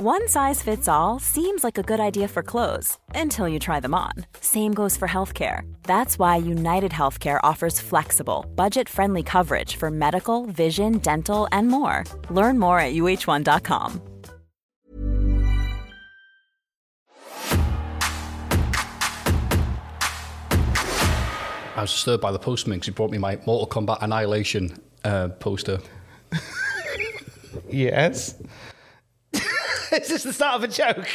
One size fits all seems like a good idea for clothes until you try them on. Same goes for healthcare. That's why United Healthcare offers flexible, budget friendly coverage for medical, vision, dental, and more. Learn more at uh1.com. I was disturbed by the postman because he brought me my Mortal Kombat Annihilation uh, poster. Yes. This is the start of a joke?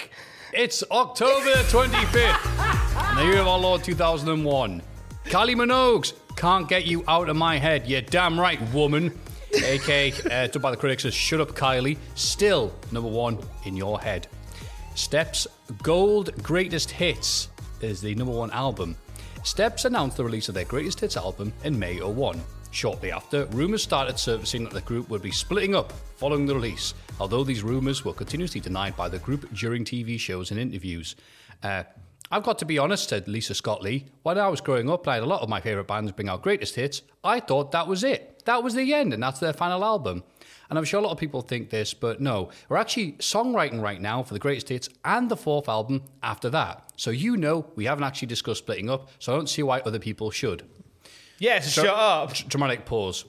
It's October 25th, in the year of our Lord 2001. Kylie Minogues can't get you out of my head. You're damn right, woman. AK, uh, dubbed by the critics as Shut Up Kylie, still number one in your head. Steps Gold Greatest Hits is the number one album. Steps announced the release of their greatest hits album in May 01. Shortly after, rumours started surfacing that the group would be splitting up following the release, although these rumours were continuously denied by the group during TV shows and interviews. Uh, I've got to be honest, said Lisa Scott Lee. When I was growing up, I had a lot of my favourite bands bring out greatest hits. I thought that was it. That was the end, and that's their final album. And I'm sure a lot of people think this, but no. We're actually songwriting right now for the greatest hits and the fourth album after that. So you know we haven't actually discussed splitting up, so I don't see why other people should. Yes, shut up. Dramatic pause.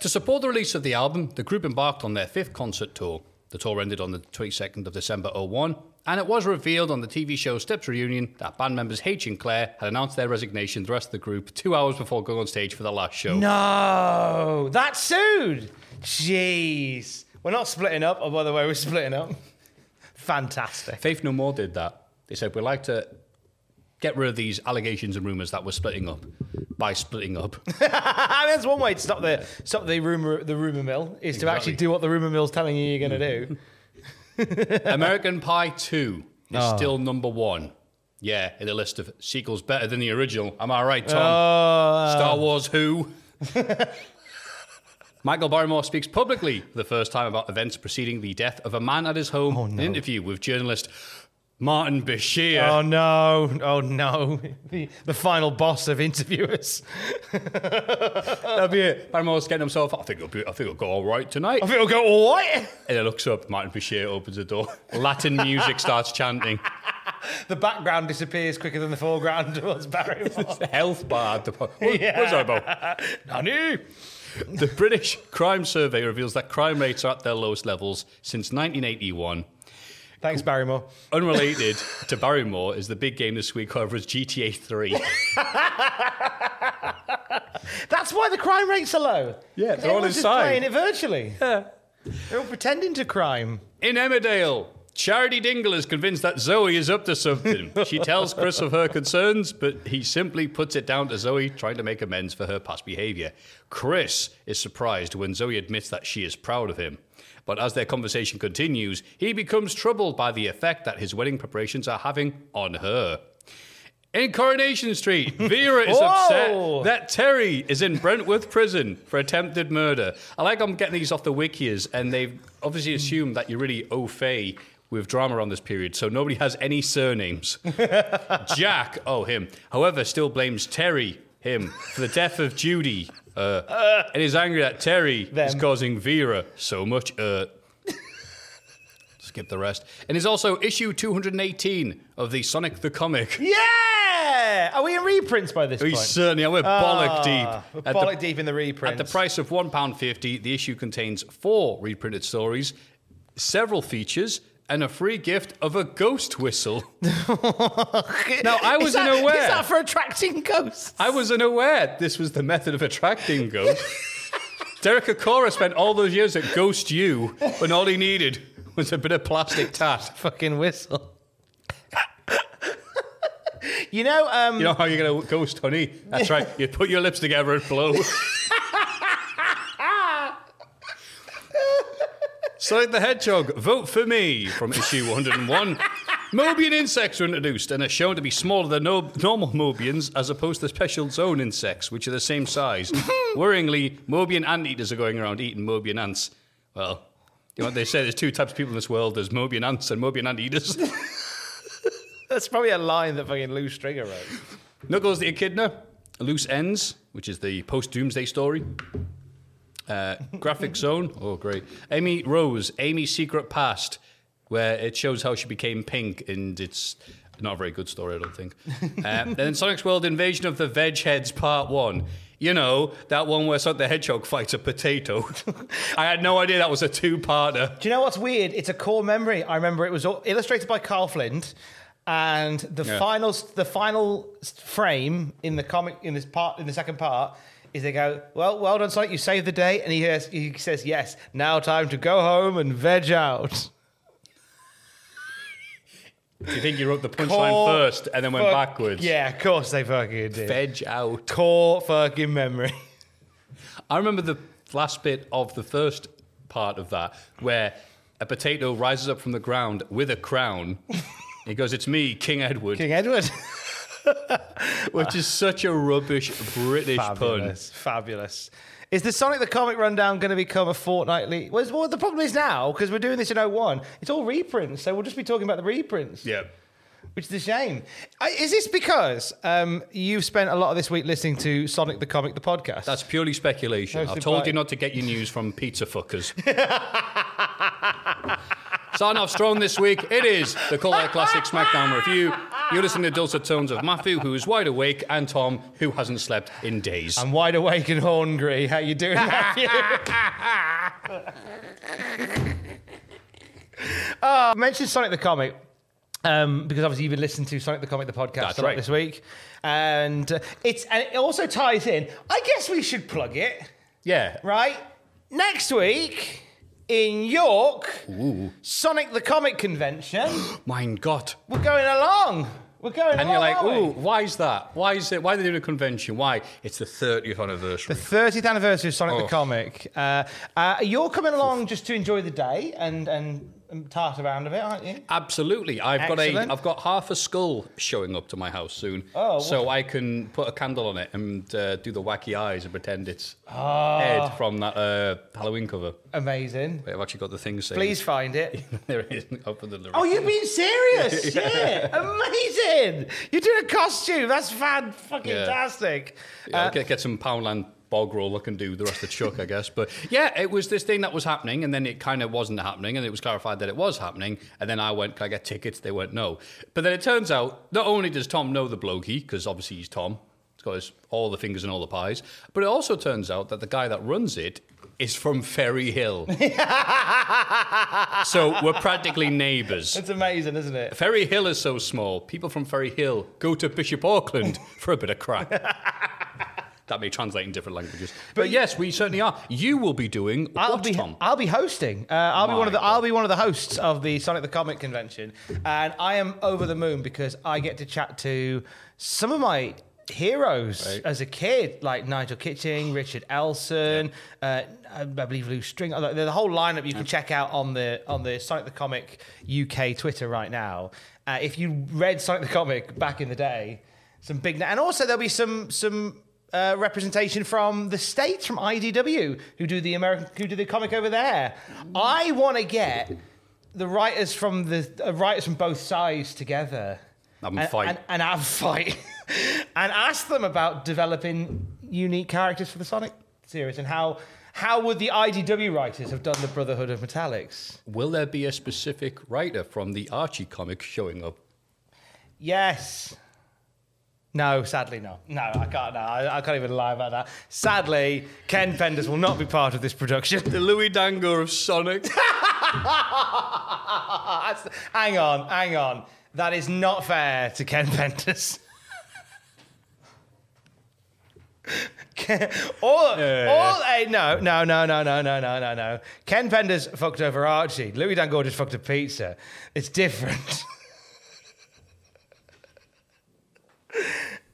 To support the release of the album, the group embarked on their fifth concert tour. The tour ended on the 22nd of December 01, and it was revealed on the TV show Steps Reunion that band members H and Claire had announced their resignation the rest of the group two hours before going on stage for the last show. No, that soon. Jeez. We're not splitting up. Oh, by the way, we're splitting up. Fantastic. Faith No More did that. They said, We'd like to get rid of these allegations and rumours that we're splitting up by splitting up. That's one way to stop the stop the rumor the rumor mill is to actually do what the rumor mill's telling you you're going to hmm. do. American Pie 2 is Oh. still number one. Yeah, in the list of sequels better than the original. Am I right, Tom? Oh, Star Wars Who? Michael Barrymore speaks publicly for the first time about events preceding the death of a man at his home oh, in an interview with journalist Martin Bashir. Oh no! Oh no! The, the final boss of interviewers. That'll be it. Barrymore's getting himself. I think it'll be. I think it'll go all right tonight. I think it'll go all right. And he looks up. Martin Bashir opens the door. Latin music starts chanting. The background disappears quicker than the foreground was Barrymore. Health bar. The, what, What's that about? Nanu. The British Crime Survey reveals that crime rates are at their lowest levels since 1981. Thanks, Barrymore. Unrelated to Barrymore is the big game this week, however, is GTA 3. That's why the crime rates are low. Yeah, they're all inside. playing it virtually. Yeah. They're all pretending to crime. In Emmerdale, Charity Dingle is convinced that Zoe is up to something. She tells Chris of her concerns, but he simply puts it down to Zoe trying to make amends for her past behaviour. Chris is surprised when Zoe admits that she is proud of him. But as their conversation continues, he becomes troubled by the effect that his wedding preparations are having on her. In Coronation Street, Vera is upset that Terry is in Brentworth prison for attempted murder. I like I'm getting these off the wikis, and they've obviously hmm. assumed that you're really au fait with drama on this period, so nobody has any surnames. Jack, oh, him, however, still blames Terry, him, for the death of Judy, uh, and is angry that Terry is Them. causing Vera so much hurt. Skip the rest. And is also issue 218 of the Sonic the Comic. Yeah! Are we in reprints by this We point? certainly are. We're bollock Ah, deep. we're At the- bollock deep in the reprints. At the price of £1.50, the issue contains four reprinted stories, several features, and a free gift of a ghost whistle. now, I Is was that- unaware. Is that for attracting ghosts? I was unaware this was the method of attracting ghosts. Derek Acorah spent all those years at Ghost U when all he needed was a bit of plastic tat. Fucking whistle. you know, um, You know how you're going to ghost honey? That's right. You put your lips together and blow. Sonic the Hedgehog, vote for me from issue 101. Mobian insects are introduced and are shown to be smaller than no- normal Mobians as opposed to special zone insects, which are the same size. Worryingly, Mobian anteaters are going around eating Mobian ants. Well, you know what they say? There's two types of people in this world there's Mobian ants and Mobian anteaters. That's probably a line that fucking Lew Stringer wrote. Knuckles the Echidna, Loose Ends, which is the post Doomsday story. Uh, graphic Zone, oh great. Amy Rose, Amy's Secret Past, where it shows how she became pink, and it's not a very good story, I don't think. Um, then Sonic's World Invasion of the Veg Heads Part 1. You know, that one where Sonic the Hedgehog fights a potato. I had no idea that was a two parter. Do you know what's weird? It's a core memory. I remember it was all- illustrated by Carl Flint, and the Yeah. final the final frame in the comic in this part in the second part is they go, "Well, well done, Sonic, you saved the day," and he has, he says, "Yes, now time to go home and veg out." Do you think you wrote the punchline Core first and then went fuck- backwards? Yeah, of course they fucking did. Veg out. Core fucking memory. I remember the last bit of the first part of that where a potato rises up from the ground with a crown. he goes, It's me, King Edward, King Edward. which is such a rubbish British pun. Fabulous. Fabulous. Is the Sonic the Comic Rundown going to become a fortnightly? Well, well the problem is now, because we're doing this in 01, it's all reprints. So we'll just be talking about the reprints, Yeah. which is a shame. I, is this because um, you've spent a lot of this week listening to Sonic the Comic, the podcast? That's purely speculation. I've told by- you not to get your news from pizza fuckers. Starting off strong this week, it is the Out Classic SmackDown review. You're listening to dulcet tones of Matthew, who is wide awake, and Tom, who hasn't slept in days. I'm wide awake and hungry. How you doing, Matthew? oh, I mentioned Sonic the Comic. Um, because obviously you've been listening to Sonic the Comic, the podcast, That's right. this week, and uh, it's and it also ties in. I guess we should plug it, yeah. right? Next week in York, Sonic the Comic convention. Mein Gott. We're going along. We're going And along. you're like, aren't we? ooh, why is that? Why is it? Why are they doing a convention? Why? It's the 30th anniversary. The 30th anniversary of Sonic Oh. the Comic. Uh, uh, you're coming along just to enjoy the day and, and tart around a bit, aren't you? Absolutely. I've Excellent. got a I've got half a skull showing up to my house soon. Oh, so I can put a candle on it and uh, do the wacky eyes and pretend it's Ah. Ed from that uh, Halloween cover. Amazing. Wait, I've actually got the thing saying. Please find it. there it is. Open the Oh, you're being serious? yeah. Amazing. You're doing a costume. That's fan fucking Yeah. tastic. Yeah, I'll get, get some Poundland bog roll I can do the rest of Chuck, I guess. But yeah, it was this thing that was happening, and then it kind of wasn't happening, and it was clarified that it was happening. And then I went, Can I get tickets? They went, No. But then it turns out, not only does Tom know the blokey, because obviously he's Tom, he's got his, all the fingers and all the pies, but it also turns out that the guy that runs it is from Ferryhill. so we're practically neighbours. It's amazing, isn't it? Ferryhill is so small. People from Ferryhill go to Bishop Auckland for a bit of crack. That may translate in different languages. But yes, we certainly are. You will be doing I'll what, be Tom? I'll be hosting. Uh, I'll be one of the God. I'll be one of the hosts of the Sonic the Comic convention, and I am over the moon because I get to chat to some of my heroes Right. as a kid, like Nigel Kitching, Richard Elson, uh, I believe Lou String. The whole lineup you can check out on the on the Sonic the Comic UK Twitter right now. Uh, if you read Sonic the Comic back in the day, some big and also there'll be some some. Uh, representation from the states, from IDW, who do the American, who do the comic over there. I want to get the writers from the uh, writers from both sides together and, fight. and, and have a fight and ask them about developing unique characters for the Sonic series and how how would the IDW writers have done the Brotherhood of Metallics? Will there be a specific writer from the Archie comic showing up? Yes. No, sadly not. No, I can't. No, I, I can't even lie about that. Sadly, Ken Penders will not be part of this production. The Louis Dango of Sonic. Hang on, hang on. That is not fair to Ken Penders. Ken- all, all, hey, no, no, no, no, no, no, no, no, no. Ken Penders fucked over Archie. Louis Dangour just fucked a pizza. It's different.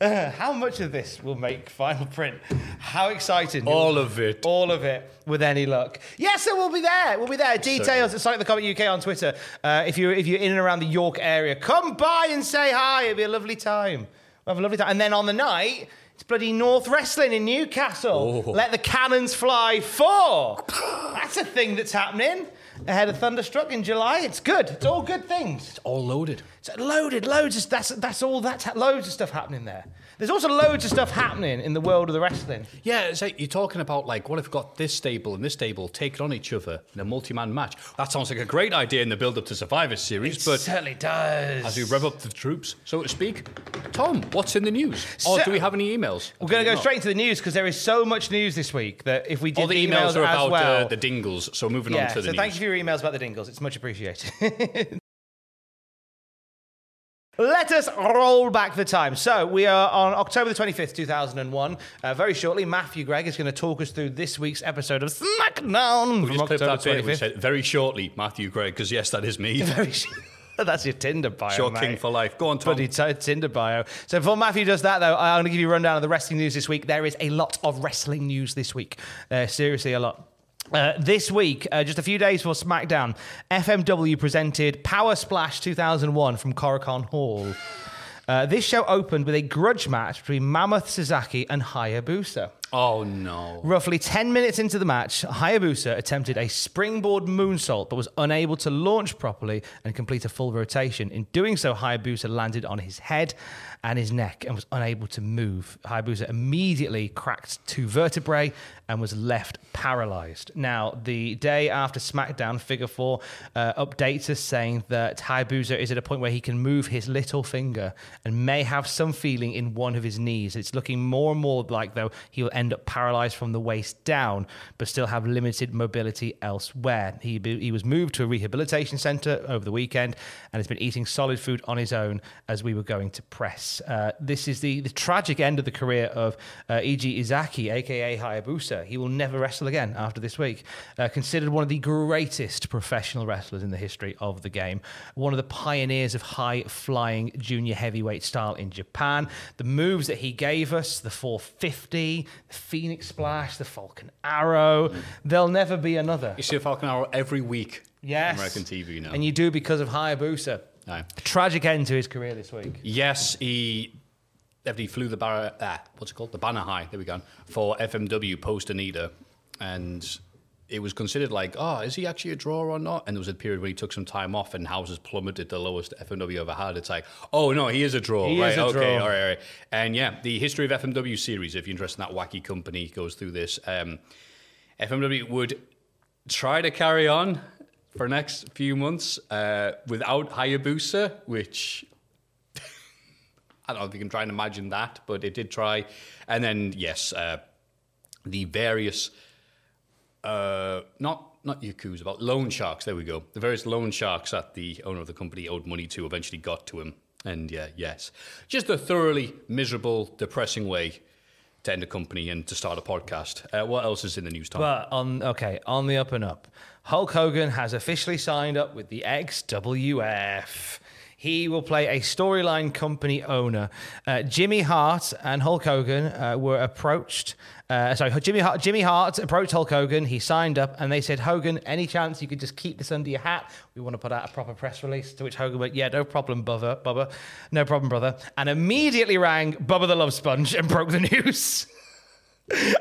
Uh, how much of this will make final print? How exciting! All of it. All of it, with any luck. Yes, so we'll be there. We'll be there. Details at Sonic the Comic UK on Twitter. Uh, if you're if you're in and around the York area, come by and say hi. It'll be a lovely time. We'll have a lovely time. And then on the night, it's bloody North Wrestling in Newcastle. Oh. Let the cannons fly four. That's a thing that's happening ahead of Thunderstruck in July. It's good. It's all good things. It's all loaded. It's loaded, loads of that's that's all that's loads of stuff happening there. There's also loads of stuff happening in the world of the wrestling. Yeah, it's like you're talking about like, what if we got this stable and this stable taking on each other in a multi-man match? That sounds like a great idea in the build-up to Survivor Series, but certainly does. as we rev up the troops, so to speak, Tom, what's in the news? Or So- do we have any emails? We're going to go No. straight into the news because there is so much news this week that if we did All the emails, emails are about well, uh, the dingles, so moving yeah. on to the news. so news. thank you for your emails about the dingles. It's much appreciated. Let us roll back the time. So we are on October the 25th, 2001. Uh, very shortly, Matthew Gregg is going to talk us through this week's episode of SmackDown We from just clipped October that bit. We said very shortly, Matthew Gregg, because yes, that is me. Very sh- That's your Tinder bio. Short mate. king for life. Go on, Tom. Bloody t- Tinder bio. So before Matthew does that, though, I'm going to give you a rundown of the wrestling news this week. There is a lot of wrestling news this week. Uh, seriously, a lot. Uh, this week, uh, just a few days before SmackDown, FMW presented Power Splash 2001 from Korakuen Hall. Uh, this show opened with a grudge match between Mammoth Sasaki and Hayabusa. Oh no. Roughly 10 minutes into the match, Hayabusa attempted a springboard moonsault but was unable to launch properly and complete a full rotation. In doing so, Hayabusa landed on his head and his neck and was unable to move. Hayabusa immediately cracked two vertebrae and was left paralyzed. Now, the day after SmackDown, Figure 4 uh, updates us saying that Hayabusa is at a point where he can move his little finger and may have some feeling in one of his knees. It's looking more and more like, though, he will end up paralyzed from the waist down, but still have limited mobility elsewhere. He, he was moved to a rehabilitation center over the weekend and has been eating solid food on his own as we were going to press. Uh, this is the, the tragic end of the career of uh, Ezaki, aka Hayabusa. He will never wrestle again after this week. Uh, considered one of the greatest professional wrestlers in the history of the game, one of the pioneers of high flying junior heavyweight style in Japan. The moves that he gave us, the 450, the Phoenix Splash, the Falcon Arrow, there'll never be another. You see a Falcon Arrow every week Yes. on American TV now. And you do because of Hayabusa. Aye. Tragic end to his career this week. Yes, he definitely flew the bar, ah, what's it called? The banner high, there we go, for FMW post Onita. And it was considered like, oh, is he actually a draw or not? And there was a period where he took some time off and houses plummeted the lowest FMW ever had. It's like, oh, no, he is a draw. He right, is a okay, draw. all right, all right. And yeah, the history of FMW series, if you're interested in that wacky company, goes through this. Um, FMW would try to carry on for next few months uh, without Hayabusa, which I don't know if you can try and imagine that, but it did try. And then, yes, uh, the various, uh, not not Yakuza, but loan sharks, there we go. The various loan sharks that the owner of the company owed money to eventually got to him. And yeah, yes. Just a thoroughly miserable, depressing way to end a company and to start a podcast. Uh, what else is in the news, Tom? But on okay, on the up and up, Hulk Hogan has officially signed up with the XWF. He will play a storyline company owner. Uh, Jimmy Hart and Hulk Hogan uh, were approached. Uh, sorry, Jimmy Hart, Jimmy Hart approached Hulk Hogan. He signed up, and they said, "Hogan, any chance you could just keep this under your hat? We want to put out a proper press release." To which Hogan went, "Yeah, no problem, Bubba, Bubba, no problem, brother," and immediately rang Bubba the Love Sponge and broke the news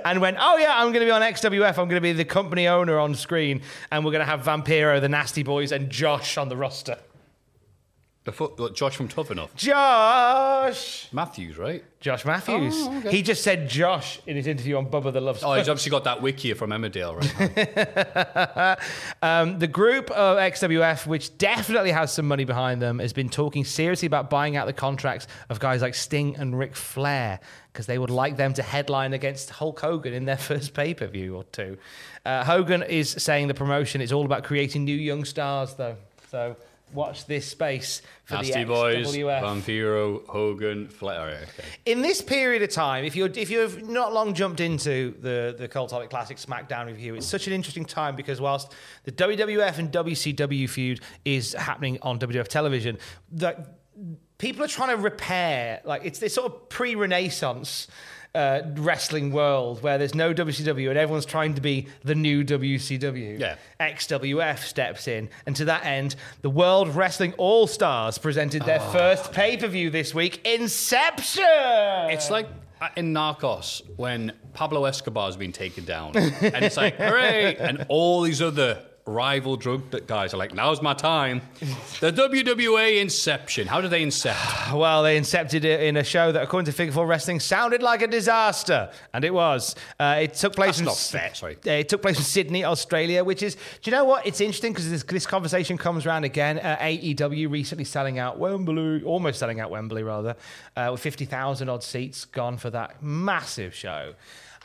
and went, Oh, yeah, I'm going to be on XWF. I'm going to be the company owner on screen. And we're going to have Vampiro, the Nasty Boys, and Josh on the roster. What, Josh from Tough Enough. Josh! Matthews, right? Josh Matthews. Oh, okay. He just said Josh in his interview on Bubba the Love Oh, Sponge. he's obviously got that wiki from Emmerdale, right? Um, the group of XWF, which definitely has some money behind them, has been talking seriously about buying out the contracts of guys like Sting and Ric Flair because they would like them to headline against Hulk Hogan in their first pay per view or two. Uh, Hogan is saying the promotion is all about creating new young stars, though. So watch this space for Nasty the Boys, XWF. Vampiro, Hogan, Flair. Okay. In this period of time, if you're if you've not long jumped into the the Cultaholic Classic SmackDown review, it's such an interesting time because whilst the WWF and WCW feud is happening on WWF television, that people are trying to repair. Like it's this sort of pre-Renaissance. Uh, wrestling world where there's no WCW and everyone's trying to be the new WCW. Yeah. XWF steps in, and to that end, the World Wrestling All Stars presented their first pay per view this week, Inception. It's like uh, in Narcos when Pablo Escobar's been taken down, and it's like hooray, and all these other rival drug that guys are like, now's my time. The WWA Inception. How did they incept? Well, they incepted it in a show that, according to Figure Four Wrestling, sounded like a disaster, and it was. Uh, it took place That's in not fair, sorry. Uh, It took place in Sydney, Australia, which is. Do you know what? It's interesting because this, this conversation comes around again. Uh, AEW recently selling out Wembley, almost selling out Wembley rather, uh, with fifty thousand odd seats gone for that massive show.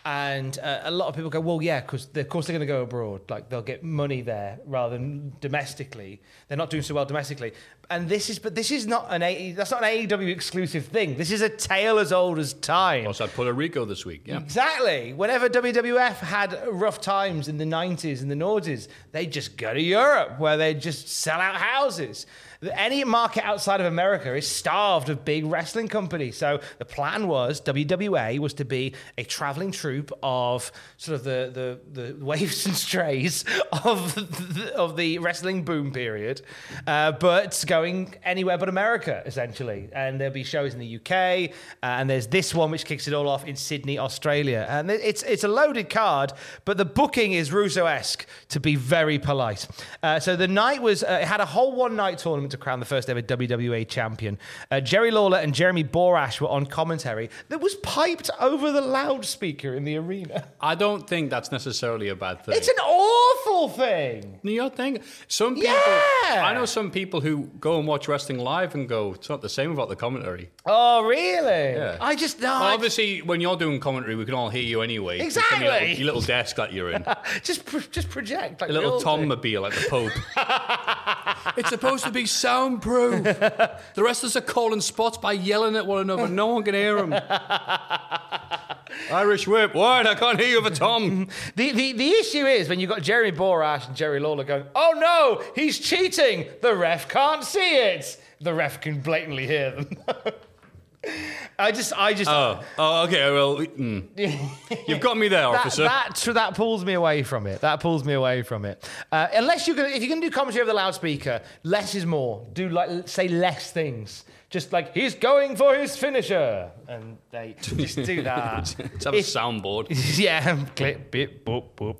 And uh, a lot of people go, well, yeah, because of course they're going to go abroad. Like they'll get money there rather than domestically. They're not doing so well domestically. And this is, but this is not an AE, that's not an AEW exclusive thing. This is a tale as old as time. Also, had Puerto Rico this week. Yeah. Exactly. Whenever WWF had rough times in the 90s and the noughties, they'd just go to Europe where they'd just sell out houses. Any market outside of America is starved of big wrestling companies. So the plan was WWA was to be a traveling troupe of sort of the, the, the waifs and strays of the, of the wrestling boom period, uh, but going anywhere but America, essentially. And there'll be shows in the UK, uh, and there's this one which kicks it all off in Sydney, Australia. And it's, it's a loaded card, but the booking is Russo esque, to be very polite. Uh, so the night was, uh, it had a whole one night tournament to crown the first ever WWA champion. Uh, Jerry Lawler and Jeremy Borash were on commentary that was piped over the loudspeaker in the arena. I don't think that's necessarily a bad thing. It's an awful thing. You think? Some people, Yeah. I know some people who go and watch wrestling live and go, it's not the same without the commentary. Oh, really? Yeah. I just no. Well, I obviously, when you're doing commentary, we can all hear you anyway. From Your little, Exactly. your little desk that you're in. just pro- just project like A little Tom mobile like the Pope. it's supposed to be soundproof. the rest of us are calling spots by yelling at one another. No one can hear them. Irish whip. What? I can't hear you over Tom. The, the, the issue is when you've got Jeremy Borash and Jerry Lawler going, oh no, he's cheating. The ref can't see it. The ref can blatantly hear them. I just, I just, Oh, oh okay. Well, mm. you've got me there, that, officer. that, that pulls me away from it. That pulls me away from it. Uh, unless you're gonna, if you're gonna do commentary over the loudspeaker, less is more. Do like say less things. Just like he's going for his finisher, and they just do that. Let's have a soundboard. yeah, clip, bit, boop, boop.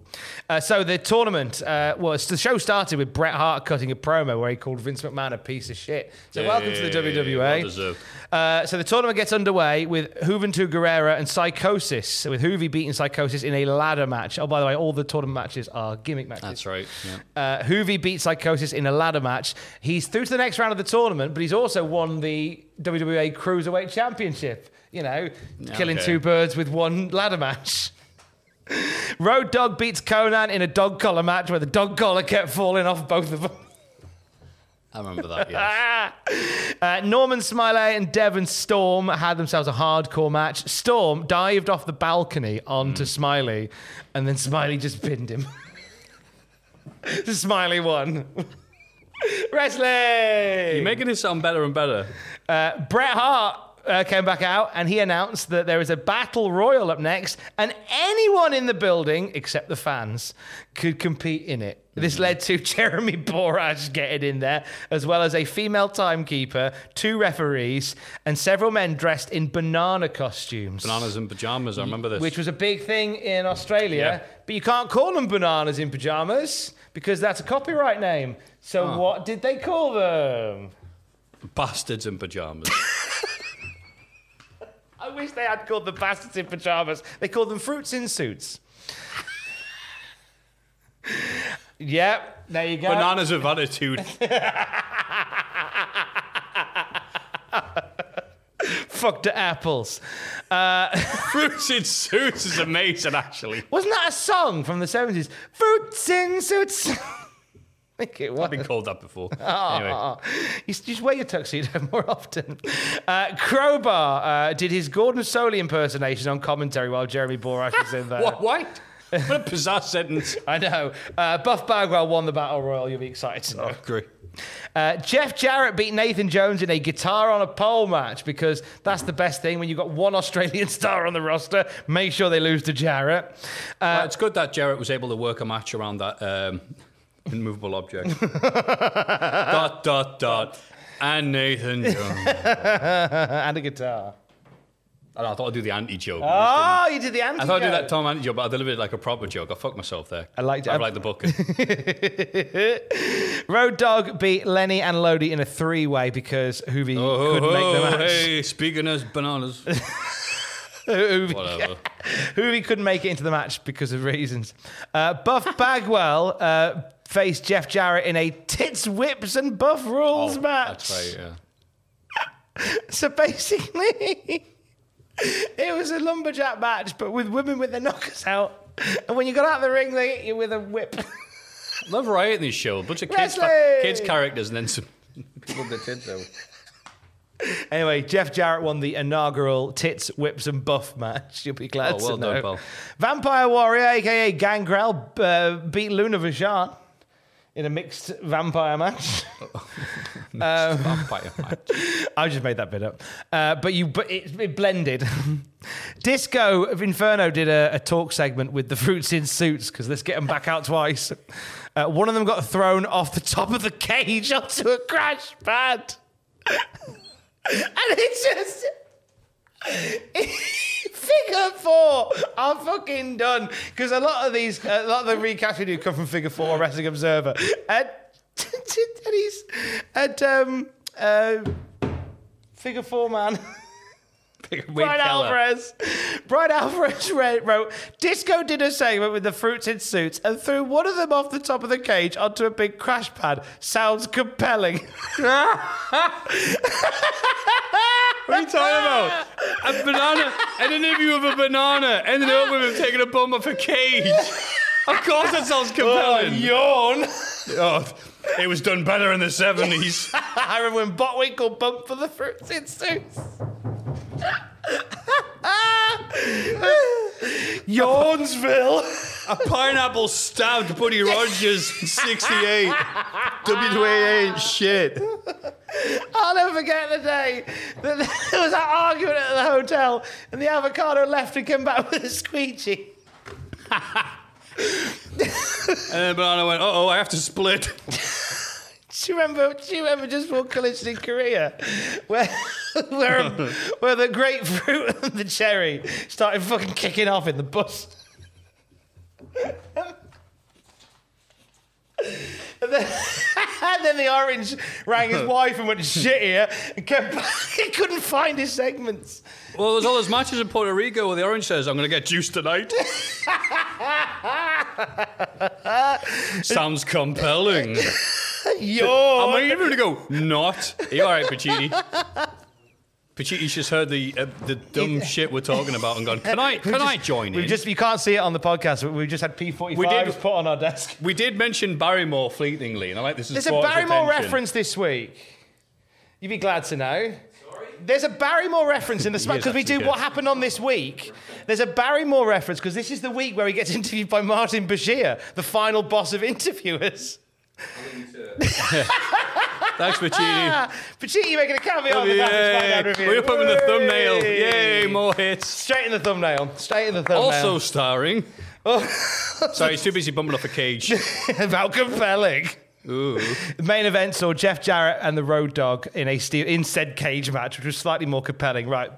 Uh, so the tournament uh, was the show started with Bret Hart cutting a promo where he called Vince McMahon a piece of shit. So welcome to the Yay, well. WWA. Uh, so the tournament gets underway with Juventud Guerrera and Psychosis, with Juvi beating Psychosis in a ladder match. Oh, by the way, all the tournament matches are gimmick matches. That's right. Yeah. Uh, Juvi beat Psychosis in a ladder match. He's through to the next round of the tournament, but he's also won the WWA Cruiserweight Championship. You know, killing two birds with one ladder match. Road Dog beats Konnan in a dog collar match where the dog collar kept falling off both of them. I remember that, yes. Uh, Norman Smiley and Devon Storm had themselves a hardcore match. Storm dived off the balcony onto Smiley, and then Smiley just pinned him. Smiley won. Wrestling! You're making this sound better and better. Uh, Bret Hart uh, came back out and he announced that there is a battle royal up next, and anyone in the building, except the fans, could compete in it. This led to Jeremy Borash getting in there, as well as a female timekeeper, two referees, and several men dressed in banana costumes. Bananas and pajamas, I remember this. Which was a big thing in Australia, Yeah. but you can't call them bananas in pajamas because that's a copyright name. So, Ah. what did they call them? Bastards in pajamas. I wish they had called the bastards in pajamas. They called them fruits in suits. yep, there you go. Bananas of attitude. Fuck the apples. Fruits in suits is amazing, actually. Wasn't that a song from the 70s? Fruits in suits. I think it was. I've been called that before. Anyway. Oh, you s- just wear your tuxedo more often. Uh, Crowbar uh, did his Gordon Solie impersonation on commentary while Jeremy Borash was in there. What? What? What a bizarre sentence. I know. Uh, Buff Bagwell won the Battle Royal. You'll be excited to know. Great. Uh, Jeff Jarrett beat Nathan Jones in a guitar on a pole match because that's the best thing when you've got one Australian star on the roster. Make sure they lose to Jarrett. Uh, Well, it's good that Jarrett was able to work a match around that um, immovable object. dot, dot, dot. And Nathan Jones. and a guitar. I thought I'd do the anti joke. Oh, you did the anti joke? I thought I'd do that Tom anti joke, but I delivered it like a proper joke. I fucked myself there. I liked it. I like the book. Road Dog beat Lenny and Lodi in a three-way because Juvi Oh, couldn't make the oh, match. hey, speaking as bananas. Juvi, Whatever. Juvi couldn't make it into the match because of reasons. Uh, Buff Bagwell uh, faced Jeff Jarrett in a tits, whips, and buff rules Oh, match. That's right, yeah. So basically, it was a lumberjack match, but with women with their knockers out. And when you got out of the ring, they hit you with a whip. Love variety in these shows. A bunch of kids, Wrestling! kids characters and then some people with their tits out. Anyway, Jeff Jarrett won the inaugural tits, whips, and buff match. You'll be glad Oh, well to done, know. pal. Vampire Warrior, aka Gangrel, uh, beat Luna Vachon in a mixed vampire match. Vampire match. I just made that bit up, uh, but you, but it, it blended. Disco of Inferno did a, a talk segment with the fruits in suits because let's get them back out twice. Uh, one of them got thrown off the top of the cage onto a crash pad, and it just. Figure four. I'm fucking done. Because a lot of these, a lot of the recaps we do come from Figure Four Wrestling Observer, and, and and um uh Figure Four man. Wade Bryan Alvarez. Bryan Alvarez wrote, Disco did a segment with the fruits in suits and threw one of them off the top of the cage onto a big crash pad. Sounds compelling. What are you talking about? A banana, and an interview of a banana, ended up with him taking a bum off a cage. Of course, that sounds oh, compelling. Yawn. Oh, it was done better in the 70s. I remember when Botwinkle bumped for the fruits in suits. Yawnsville. A pineapple stabbed Buddy Rogers in 68. WA ain't shit. I'll never forget the day that there was that argument at the hotel and the avocado left and came back with a squeegee. And then Banana went, uh oh, I have to split. Do you remember? Do you remember just before collision in Korea, where where where the grapefruit and the cherry started fucking kicking off in the bus? And then, and then the orange rang his wife and went shit here and kept back. He couldn't find his segments. Well, there's all those matches in Puerto Rico where the orange says, I'm going to get juiced tonight. Sounds compelling. Yo, I'm waiting for him to go, not. Are you all right, Pachiti? Pachiti's just heard the uh, the dumb shit we're talking about and gone, can I, can I join we in? just you can't see it on the podcast. but We just had P forty five We did- put on our desk. We did mention Barrymore fleetingly, and I like this. There's a Barrymore reference this week. You'd be glad to know. There's a Barrymore reference in the smack because we do actually what happened on this week. There's a Barrymore reference because this is the week where he gets interviewed by Martin Bashir, the final boss of interviewers. Thanks, Bashir, you're making a cameo on the Yay. Review. We're up in the thumbnail. Yay, more hits. Straight in the thumbnail. Straight in the thumbnail. Also starring. Oh. Sorry, he's too busy bumping off a cage. about compelling. Ooh. The main event saw Jeff Jarrett and the Road Dog in a steel in said cage match, which was slightly more compelling. Right.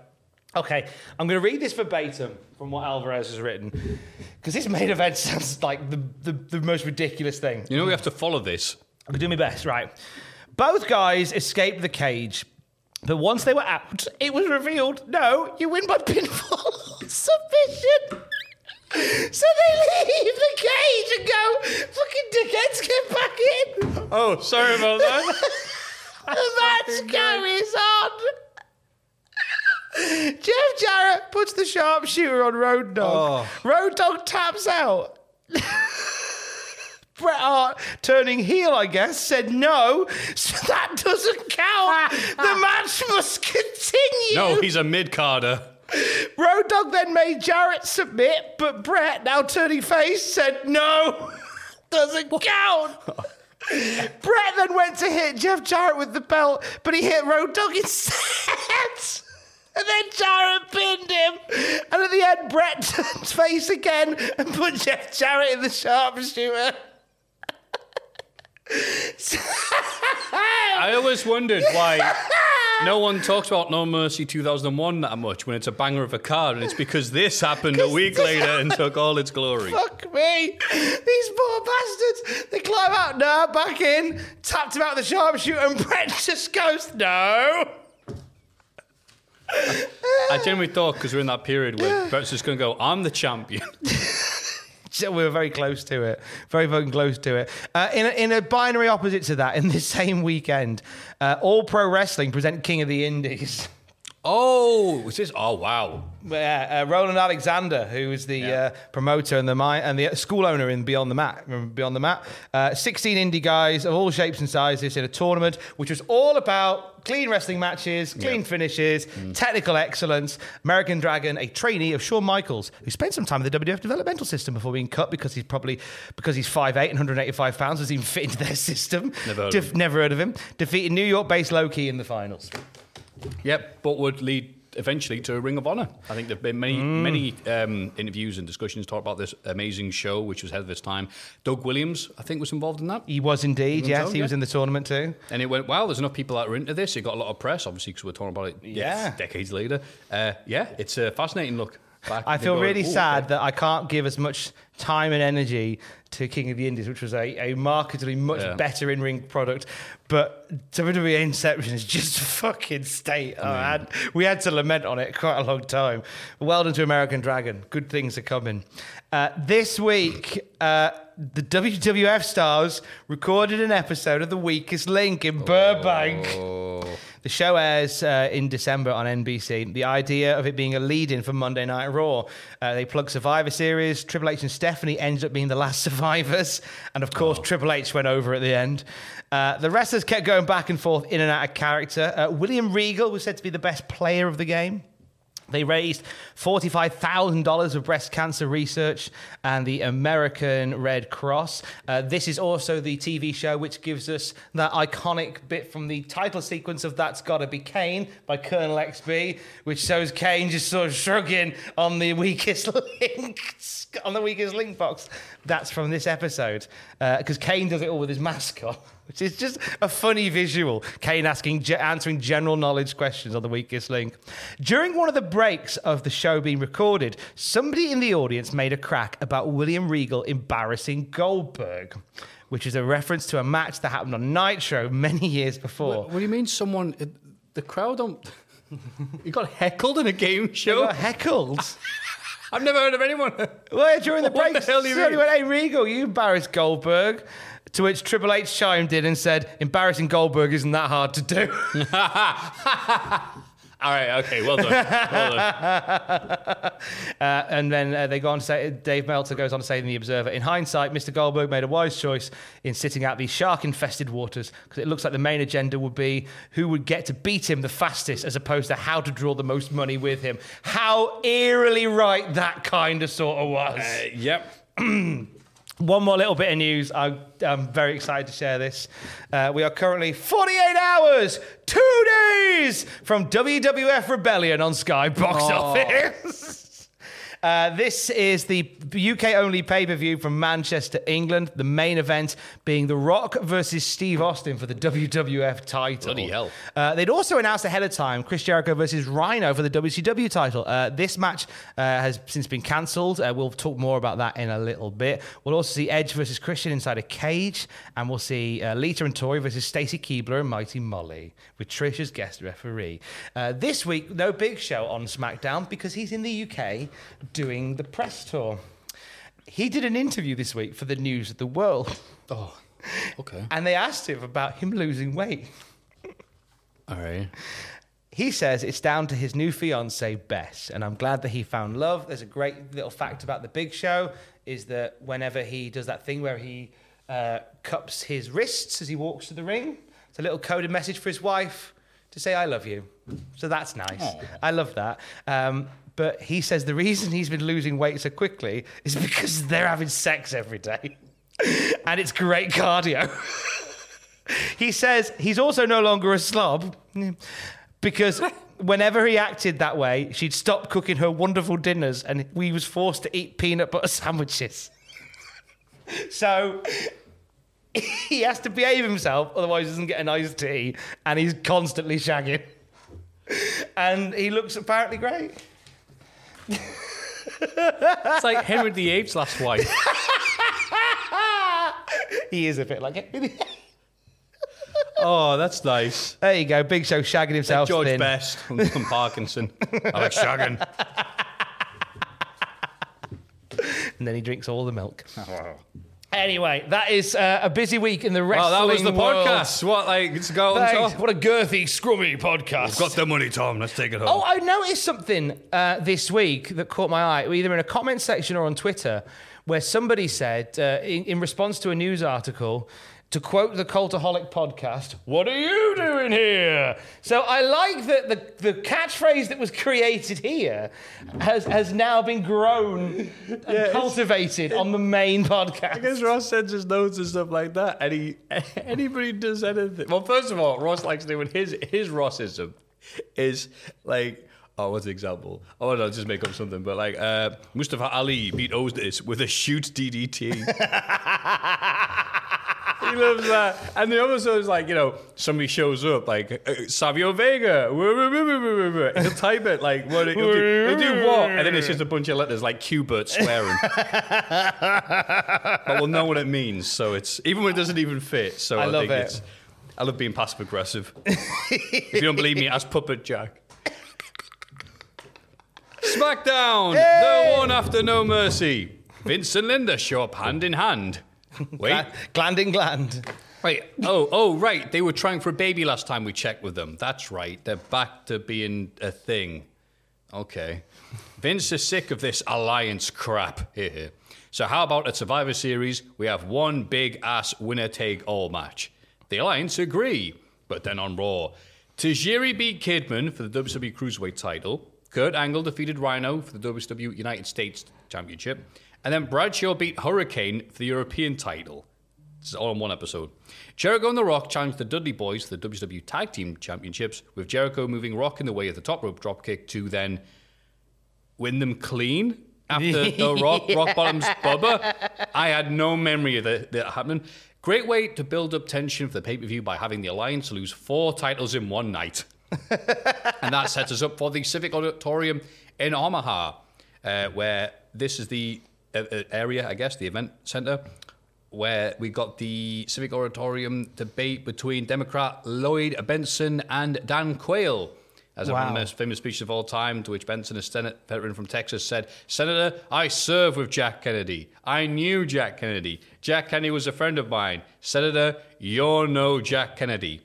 Okay, I'm going to read this verbatim from what Alvarez has written because this main event sounds like the, the, the most ridiculous thing. You know we have to follow this. I'm going to do my best. Right. Both guys escaped the cage, but once they were out, it was revealed no, you win by pinfall submission. So they leave the cage and go, fucking dickheads, get back in. Oh, sorry about that. The match goes on. Jeff Jarrett puts the sharpshooter on Road Dog. Oh. Road Dog taps out. Bret Hart, turning heel, I guess, said no, so that doesn't count. the match must continue. no, he's a mid carder. Road Dog then made Jarrett submit, but Brett, now turning face, said no, doesn't count. Brett then went to hit Jeff Jarrett with the belt, but he hit Road Dog instead. And then Jarrett pinned him. And at the end, Brett turned face again and put Jeff Jarrett in the sharpshooter. I always wondered why no one talks about No Mercy 2001 that much when it's a banger of a card, and it's because this happened a week later and took all its glory. Fuck me. These poor bastards. They climb out, no, back in, tapped him out the sharpshooter, and Brett just goes, no. I genuinely thought because we're in that period where Brett's just going to go, I'm the champion. We were very close to it, very fucking close to it. Uh, in, a, in a binary opposite to that, in this same weekend, uh, All Pro Wrestling present King of the Indies. oh, was this? Oh, wow. Yeah, uh, Roland Alexander, who is the Yeah. uh, promoter and the mi- and the school owner in Beyond the Mat. Remember Beyond the Mat, uh, sixteen indie guys of all shapes and sizes in a tournament, which was all about clean wrestling matches, clean finishes, technical excellence. American Dragon, a trainee of Shawn Michaels, who spent some time in the WWF developmental system before being cut because he's probably because he's 5'8 and 185 pounds, doesn't even fit into their system. Never heard never heard of him. Defeated New York-based Loki in the finals. Yep, but would lead eventually to a Ring of Honor. I think there've been many, many um, interviews and discussions talk about this amazing show, which was ahead of its time. Doug Williams, I think, was involved in that. He was indeed, yes, he was in the tournament too. And it went, wow, there's enough people that are into this. It got a lot of press, obviously, because we're talking about it Yeah. decades later. Uh, yeah, it's a fascinating look. Back. I feel go, really "Ooh, sad that I can't give as much time and energy to King of the Indies, which was a, a markedly much Yeah. better in ring product. But WWE Inception is just a fucking state. Oh, we had to lament on it quite a long time. Well done to American Dragon. Good things are coming. Uh, this week, uh, the WWF stars recorded an episode of The Weakest Link in Burbank. The show airs uh, in December on NBC. The idea of it being a lead in for Monday Night Raw. Uh, they plug Survivor Series. Triple H and Stephanie ended up being the last survivors. And of course, Triple H went over at the end. Uh, the wrestlers kept going back and forth in and out of character. Uh, William Regal was said to be the best player of the game. They raised $45,000 of breast cancer research and the American Red Cross. Uh, this is also the TV show which gives us that iconic bit from the title sequence of That's Gotta Be Kane by Colonel XB, which shows Kane just sort of shrugging on the weakest link, on the weakest link box. That's from this episode because Kane does it all with his mask on. Which is just a funny visual. Kane asking, answering general knowledge questions on the weakest link. During one of the breaks of the show being recorded, somebody in the audience made a crack about William Regal embarrassing Goldberg, which is a reference to a match that happened on Nitro many years before. What, what do you mean, someone? The crowd don't. you got heckled in a game show? got heckled. I've never heard of anyone. Well, during the What the hell do you somebody mean? went, "Hey Regal, you embarrassed Goldberg." To which Triple H chimed in and said, "Embarrassing Goldberg isn't that hard to do." All right, okay, well done. Well done. Uh, and then uh, they go on to say, Dave Meltzer goes on to say in The Observer, in hindsight, Mr. Goldberg made a wise choice in sitting out these shark infested waters because it looks like the main agenda would be who would get to beat him the fastest as opposed to how to draw the most money with him. How eerily right that kind of sort of was. Uh, yep. One more little bit of news. I'm, I'm very excited to share this. Uh, we are currently 48 hours, two days from WWF Rebellion on Sky Box Office. Uh, this is the UK only pay per view from Manchester, England. The main event being The Rock versus Steve Austin for the WWF title. Bloody hell. Uh, they'd also announced ahead of time Chris Jericho versus Rhino for the WCW title. Uh, this match uh, has since been cancelled. Uh, we'll talk more about that in a little bit. We'll also see Edge versus Christian inside a cage, and we'll see uh, Lita and Tori versus Stacy Keibler and Mighty Molly with Trish as guest referee. Uh, this week, no Big Show on SmackDown because he's in the UK doing the press tour. He did an interview this week for the News of the World, Oh, okay. and they asked him about him losing weight. All right. He says it's down to his new fiancee Bess, and I'm glad that he found love. There's a great little fact about the Big Show is that whenever he does that thing where he uh, cups his wrists as he walks to the ring, it's a little coded message for his wife to say "I love you." So that's nice. I love that. Um, but he says the reason he's been losing weight so quickly is because they're having sex every day. and it's great cardio. he says he's also no longer a slob because whenever he acted that way, she'd stop cooking her wonderful dinners and we was forced to eat peanut butter sandwiches. so he has to behave himself, otherwise he doesn't get a nice tea, and he's constantly shagging. And he looks apparently great. It's like Henry the VIII's last wife. He is a bit like it. Oh, that's nice. There you go, Big Show shagging himself. George thin. Best from, from Parkinson. I like shagging. and then he drinks all the milk. Oh, Anyway, that is uh, a busy week in the wrestling Oh, that was the world. podcast. What, like, it's go on Thanks. top? What a girthy, scrummy podcast. Got the money, Tom. Let's take it home. Oh, I noticed something uh, this week that caught my eye, either in a comment section or on Twitter, where somebody said, uh, in, in response to a news article, to quote the Cultaholic podcast, What are you doing here? So I like that the, the catchphrase that was created here has, has now been grown and cultivated on the main podcast. I guess Ross sends his notes and stuff like that, and he anybody does anything. Well, first of all, Ross likes doing his his Rossism is like. Oh, what's the example? Oh, no, just make up something. But like, uh, Mustafa Ali beat Ozdis with a shoot DDT. he loves that. And the other is like, you know, somebody shows up, like uh, Savio Vega. He'll type it like, what? He'll do, he'll do what? And then it's just a bunch of letters like Qbert swearing. but we'll know what it means. So it's even when it doesn't even fit. So I I, love think it. it's. I love being passive aggressive. if you don't believe me, ask Puppet Jack. SmackDown, the one after No Mercy. Vince and Linda show up hand in hand. Wait, gland in gland. Right. Oh, oh, right. They were trying for a baby last time we checked with them. That's right. They're back to being a thing. Okay. Vince is sick of this alliance crap here. So how about at Survivor Series we have one big ass winner take all match? The alliance agree, but then on Raw, Tajiri beat Kidman for the WWE Cruiserweight title. Kurt Angle defeated Rhino for the WWE United States Championship, and then Bradshaw beat Hurricane for the European title. This is all in one episode. Jericho and The Rock challenged the Dudley Boys for the WWE Tag Team Championships, with Jericho moving Rock in the way of the top rope dropkick to then win them clean after the Rock Rock Bottom's Bubba. I had no memory of that, that happening. Great way to build up tension for the pay per view by having the Alliance lose four titles in one night. and that sets us up for the Civic Auditorium in Omaha, uh, where this is the Uh, uh, area, I guess, the event center, where we got the Civic Auditorium debate between Democrat Lloyd Bentsen and Dan Quayle. As one of the most famous speeches of all time, to which Benson, a Senate veteran from Texas, said, Senator, I served with Jack Kennedy. I knew Jack Kennedy. Jack Kennedy was a friend of mine. Senator, you're no Jack Kennedy.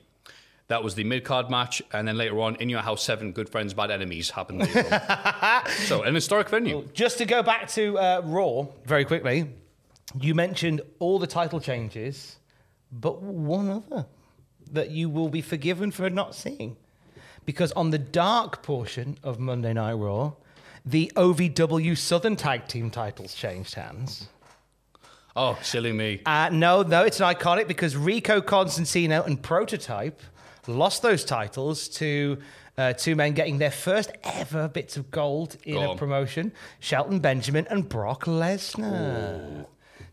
That was the mid card match, and then later on, in your house, seven good friends, bad enemies happened. So, an historic venue. Just to go back to uh, Raw very quickly, you mentioned all the title changes, but one other that you will be forgiven for not seeing. Because on the dark portion of Monday Night Raw, the OVW Southern Tag Team titles changed hands. Oh, silly me. Uh, no, no, it's an iconic because Rico Constantino and Prototype lost those titles to uh, two men getting their first ever bits of gold in Go a promotion: Shelton Benjamin and Brock Lesnar.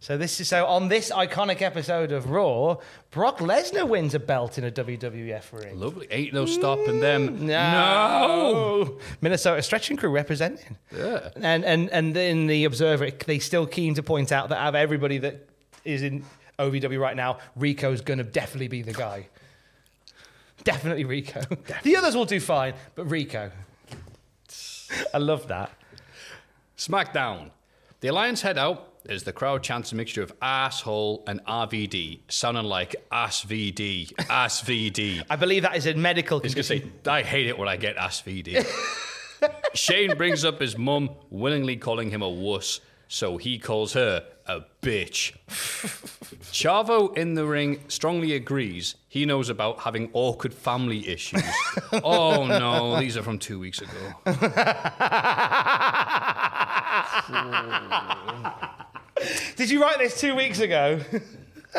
So this is so on this iconic episode of Raw, Brock Lesnar wins a belt in a WWF ring. Lovely. Ain't no stopping them. No. Minnesota Stretching Crew representing. Yeah. And and and in the Observer, they still keen to point out that out of everybody that is in OVW right now, Rico's going to definitely be the guy. Definitely Rico. The others will do fine, but Rico. I love that. SmackDown. The Alliance head out as the crowd chants a mixture of asshole and RVD, sounding like ASVD, ASVD. I believe that is a medical He's going to condition. say, I hate it when I get ASVD. Shane brings up his mum willingly calling him a wuss. So he calls her a bitch. Chavo in the ring strongly agrees he knows about having awkward family issues. oh no, these are from two weeks ago. Did you write this two weeks ago?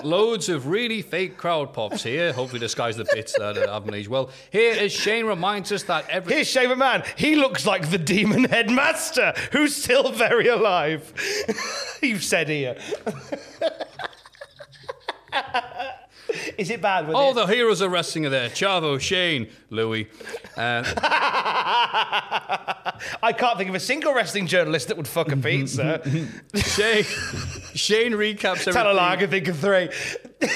Loads of really fake crowd pops here. Hopefully, disguise the bits that haven't aged well. Here is Shane reminds us that every. Here's Shane Man. He looks like the demon headmaster who's still very alive. You've said here. Is it bad? All it? the heroes are wrestling are there. Chavo, Shane, Louis. Uh, I can't think of a single wrestling journalist that would fuck a pizza. Shane, Shane recaps Tell a lie, I can think of three.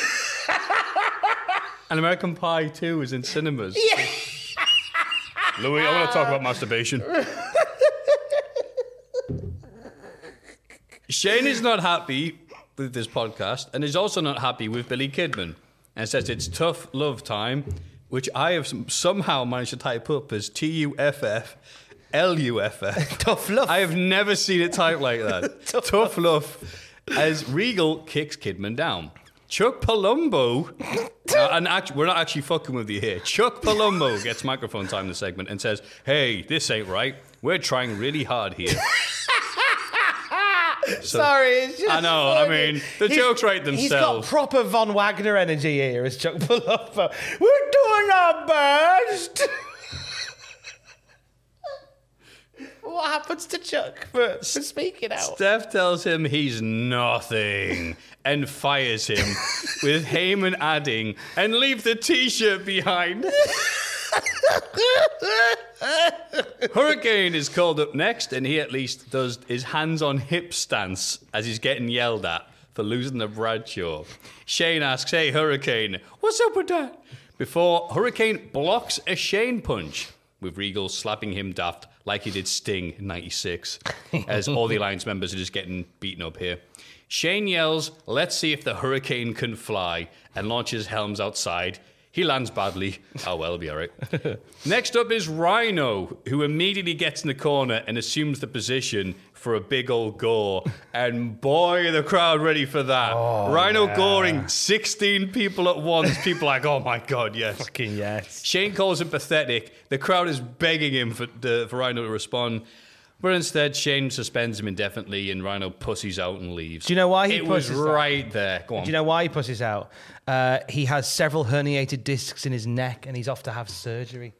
And American Pie 2 is in cinemas. Louis, I want to talk about masturbation. Shane is not happy with this podcast and is also not happy with Billy Kidman and says it's tough love time, which I have somehow managed to type up as T U F F L U F F. Tough love. I have never seen it typed like that. Tough, love. As Regal kicks Kidman down. Chuck Palumbo, uh, and act- we're not actually fucking with you here. Chuck Palumbo gets microphone time in the segment and says, "Hey, this ain't right. We're trying really hard here." Sorry, it's just I know, I funny. mean, the jokes write themselves. He's got proper Von Wagner energy here as Chuck Palumbo. We're doing our best. What happens to Chuck for, for speaking out? Steph tells him he's nothing and fires him, with Heyman adding, "And leave the T-shirt behind." Hurricane is called up next, and he at least does his hands on hip stance as he's getting yelled at for losing the Bradshaw. Shane asks, Hey, Hurricane, what's up with that? Before Hurricane blocks a Shane punch, with Regal slapping him daft like he did Sting in 96, as all the Alliance members are just getting beaten up here. Shane yells, Let's see if the Hurricane can fly, and launches Helms outside. He lands badly. Oh, well, he'll be all right. Next up is Rhino, who immediately gets in the corner and assumes the position for a big old gore. And boy, the crowd ready for that. Rhino goring 16 people at once. People like, oh my God, yes. Fucking yes. Shane calls him pathetic. The crowd is begging him for, uh, for Rhino to respond. But instead, Shane suspends him indefinitely and Rhino pussies out and leaves. Do you know why he It was pussies out? right there. Go on. Do you know why he pushes out? Uh, he has several herniated discs in his neck and he's off to have surgery.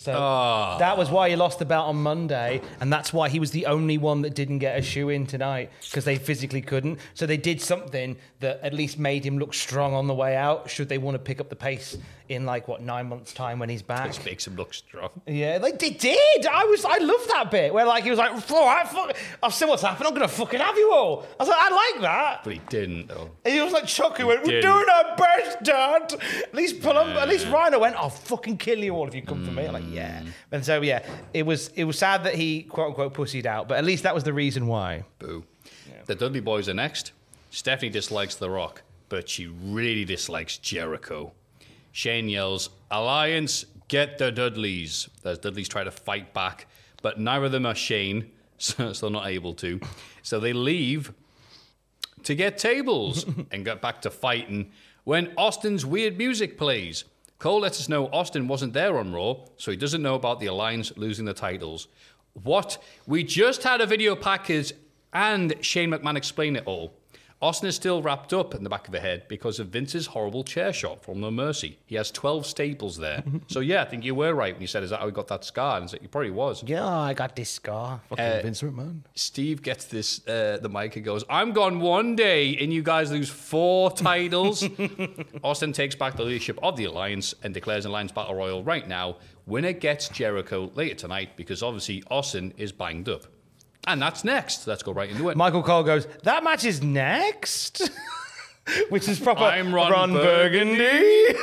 So Ah. that was why he lost the belt on Monday, and that's why he was the only one that didn't get a shoe in tonight because they physically couldn't. So they did something that at least made him look strong on the way out. Should they want to pick up the pace in like what nine months' time when he's back? This makes him look strong. Yeah, like they did. I was, I love that bit where like he was like, "All right, fuck, I've seen what's happened. I'm gonna fucking have you all." I was like, I like that. But he didn't, though. And he was like Chuck, who went, We're doing our best, Dad. At least Palum- at least Rhino went, I'll fucking kill you all if you come for me. I'm like, yeah. Mm. And so yeah, it was it was sad that he quote unquote pussied out, but at least that was the reason why. Boo. The Dudley Boys are next. Stephanie dislikes The Rock, but she really dislikes Jericho. Shane yells, Alliance, get the Dudleys. As Dudleys try to fight back, but neither of them are Shane, so so they're not able to. So they leave to get tables and get back to fighting when Austin's weird music plays. Cole lets us know Austin wasn't there on Raw, so he doesn't know about the Alliance losing the titles. What? We just had a video package and Shane McMahon explain it all. Austin is still wrapped up in the back of the head because of Vince's horrible chair shot from No Mercy. He has 12 staples there. so, yeah, I think you were right when you said, Is that how he got that scar? And like, he probably was. Yeah, I got this scar. Fucking Vince McMahon. Steve gets this uh, the mic and goes, "I'm gone one day, and you guys lose four titles." Austin takes back the leadership of the alliance and declares an alliance battle royal right now. Winner gets Jericho later tonight because obviously Austin is banged up, and that's next. Let's go right into it. Michael Cole goes, That match is next. Which is proper I'm Ron Burgundy.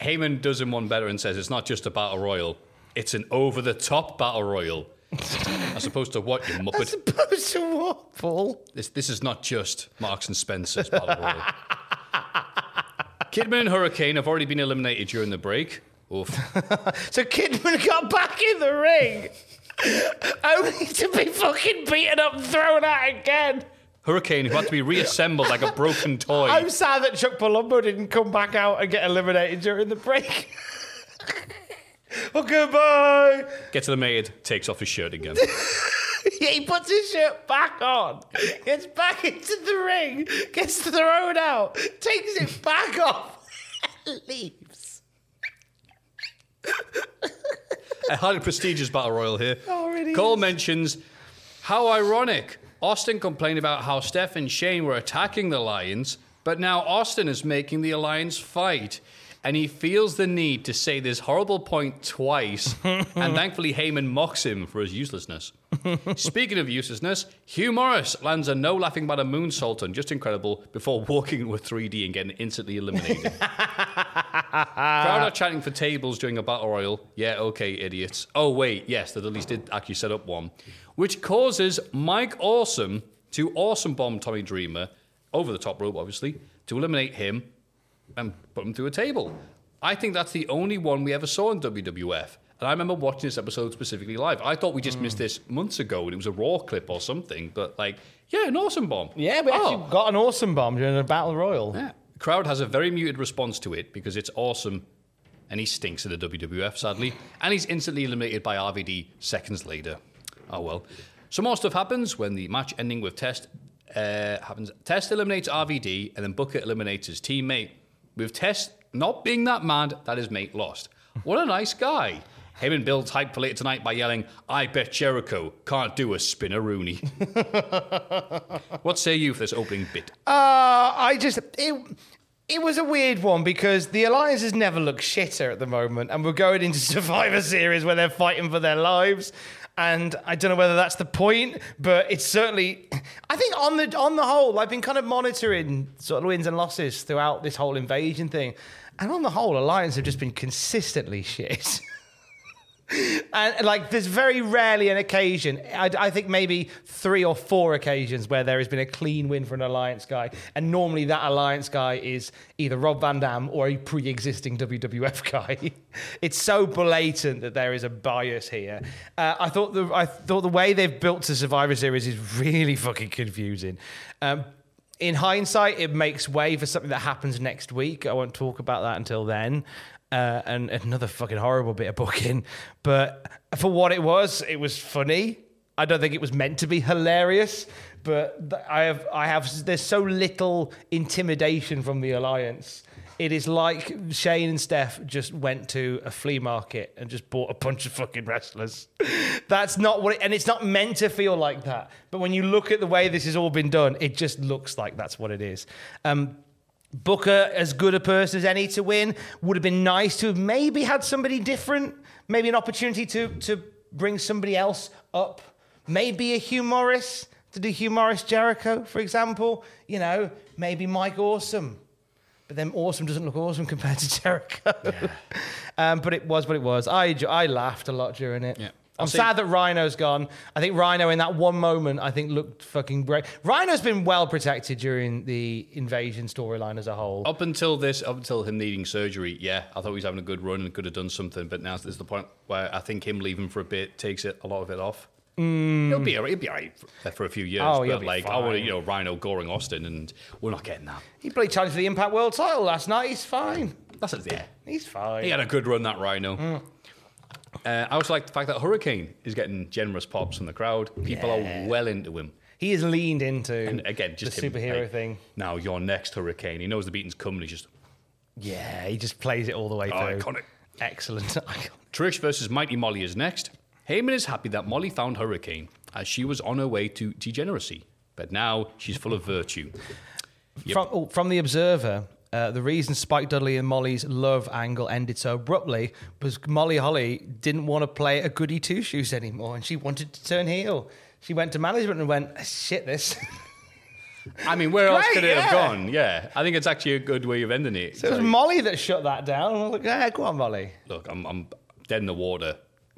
Heyman does him one better and says it's not just a battle royal; it's an over-the-top battle royal. As opposed to what you As muppet. opposed to what, Paul? This, this is not just Marks and Spencer's battle royal. Kidman and Hurricane have already been eliminated during the break. Oof. So Kidman got back in the ring. Only to be fucking beaten up and thrown out again. Hurricane who had to be reassembled like a broken toy. I'm sad that Chuck Palumbo didn't come back out and get eliminated during the break. oh, goodbye. Gets the maid, takes off his shirt again. he puts his shirt back on, gets back into the ring, gets thrown out, takes it back off, leaves. A highly prestigious battle royal here. Oh, really Cole mentions how ironic. Austin complained about how Steph and Shane were attacking the Lions, but now Austin is making the Alliance fight. And he feels the need to say this horrible point twice, and thankfully Heyman mocks him for his uselessness. Speaking of uselessness, Hugh Morrus lands a no laughing matter moonsault on Justin Credible before walking with 3D and getting instantly eliminated. Crowd are chanting for tables during a battle royal. Yeah, okay, idiots. Oh, wait, yes, they at least did actually set up one. Which causes Mike Awesome to awesome bomb Tommy Dreamer over the top rope, obviously, to eliminate him and put him through a table. I think that's the only one we ever saw in WWF. And I remember watching this episode specifically live. I thought we just missed this months ago and it was a Raw clip or something, but like, yeah, an awesome bomb. Yeah, we actually Oh. got an awesome bomb during a battle royal. Yeah. The crowd has a very muted response to it because it's awesome and he stinks in the WWF, sadly. And he's instantly eliminated by RVD seconds later. Oh well. Some more stuff happens when the match ending with Test uh, happens. Test eliminates RVD and then Booker eliminates his teammate. With Test not being that mad that his mate lost. What a nice guy. Heyman builds hype for later tonight by yelling, I bet Jericho can't do a Spinaroonie. what say you for this opening bit? Uh, I just it it was a weird one because the alliances never look shitter at the moment, and we're going into Survivor Series where they're fighting for their lives. And I don't know whether that's the point, but it's certainly. I think on the on the whole, I've been kind of monitoring sort of wins and losses throughout this whole invasion thing, and on the whole, alliance have just been consistently shit. And like, there's very rarely an occasion. I, I think maybe three or four occasions where there has been a clean win for an alliance guy, and normally that alliance guy is either Rob Van Dam or a pre-existing WWF guy. it's so blatant that there is a bias here. Uh, I thought the I thought the way they've built the Survivor Series is really fucking confusing. Um, in hindsight, it makes way for something that happens next week. I won't talk about that until then. Uh, and another fucking horrible bit of booking. But for what it was, it was funny. I don't think it was meant to be hilarious, but I have, I have. There's so little intimidation from the alliance. It is like Shane and Steph just went to a flea market and just bought a bunch of fucking wrestlers. That's not what, it, and it's not meant to feel like that. But when you look at the way this has all been done, it just looks like that's what it is. Um, Booker, as good a person as any to win, would have been nice to have maybe had somebody different, maybe an opportunity to to bring somebody else up, maybe a Hugh Morrus to do Hugh Morrus Jericho, for example. You know, maybe Mike Awesome. But then Awesome doesn't look awesome compared to Jericho. um, but it was what it was. I, I laughed a lot during it. Yeah. I'm I'll sad that Rhino's gone. I think Rhino in that one moment, I think looked fucking great. Rhino's been well protected during the invasion storyline as a whole. Up until this, up until him needing surgery, yeah, I thought he was having a good run and could have done something. But now there's the point where I think him leaving for a bit takes it a lot of it off. He'll be. He'll be alright for, for a few years. Mm. Oh, but like I want fine. you know Rhino goring Austin, and we're not getting that. He played challenge for the Impact World title last night. He's fine. That's it. Yeah, He's fine. he had a good run that Rhino. Mm. Uh, I also like the fact that Hurricane is getting generous pops from the crowd. People Yeah. are well into him. He has leaned into And again, just the him, superhero like, thing. Now you're next, Hurricane. He knows the beating's coming. He's just Yeah, he just plays it all the way through. iconic. Excellent. Trish versus Mighty Molly is next. Heyman is happy that Molly found Hurricane as she was on her way to degeneracy, but now she's full of virtue. From, oh, from the Observer, uh, the reason Spike Dudley and Molly's love angle ended so abruptly was Molly Holly didn't want to play a goody two shoes anymore, and she wanted to turn heel. She went to management and went, "Shit, this." I mean, where else Great, could it have gone? Yeah, I think it's actually a good way of ending it. So it was Like, Molly that shut that down. I was like, "Yeah, go on, Molly." look, I'm, I'm dead in the water,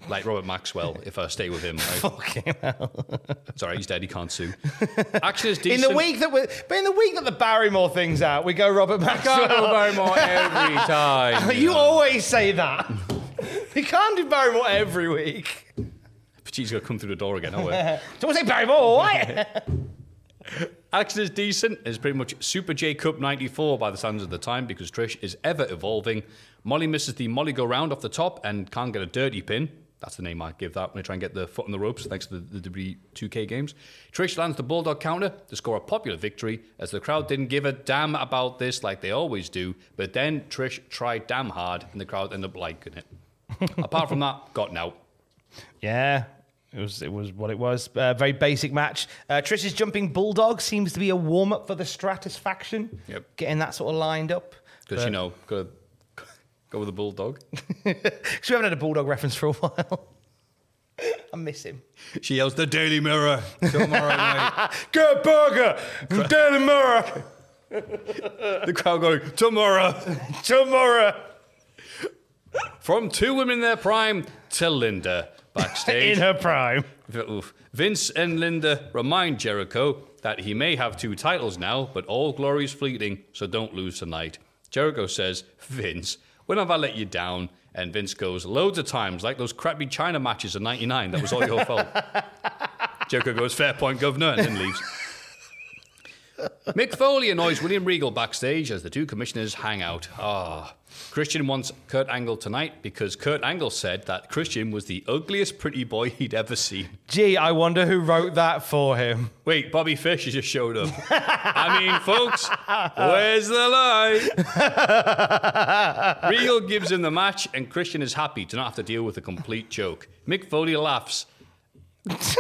like Robert Maxwell. if I stay with him, like, Fucking hell. sorry, he's dead. He can't sue. Action is In the week that we, but in the week that the Barrymore thing's out, we go Robert Maxwell. go Barrymore every time. you always say that. we can't do Barrymore every week. She's going to come through the door again. aren't Oh, wait. Someone say Barrymore, Boy! Alex is decent. Is pretty much Super J Cup 94 by the standards of the time because Trish is ever evolving. Molly misses the Molly go round off the top and can't get a dirty pin. That's the name I give that when I try and get the foot on the ropes, thanks to the, the W2K games. Trish lands the Bulldog counter to score a popular victory, as the crowd didn't give a damn about this like they always do. But then Trish tried damn hard, and the crowd ended up liking it. Apart from that, got out. Yeah, it was it was what it was. Uh, very basic match. Uh, Trish's jumping bulldog seems to be a warm up for the Stratusfaction. Yep. Getting that sort of lined up. Because, you know, go, go with the Bulldog. Because we haven't had a bulldog reference for a while. I miss him. She yells, The Daily Mirror. Tomorrow night. Good burger, Daily Mirror, The crowd going, Tomorrow. tomorrow. From two women in their prime to Linda backstage. In her prime. Oof. Vince and Linda remind Jericho that he may have two titles now, but all glory is fleeting, so don't lose tonight. Jericho says, Vince, when have I let you down? And Vince goes, loads of times, like those crappy Chyna matches in 99. That was all your fault. Jericho goes, fair point, governor, and then leaves. Mick Foley annoys William Regal backstage as the two commissioners hang out. Ah. Christian wants Kurt Angle tonight because Kurt Angle said that Christian was the ugliest pretty boy he'd ever seen. Gee, I wonder who wrote that for him. Wait, Bobby Fish has just showed up. I mean, folks, where's the lie? Regal gives him the match, and Christian is happy to not have to deal with a complete joke. Mick Foley laughs.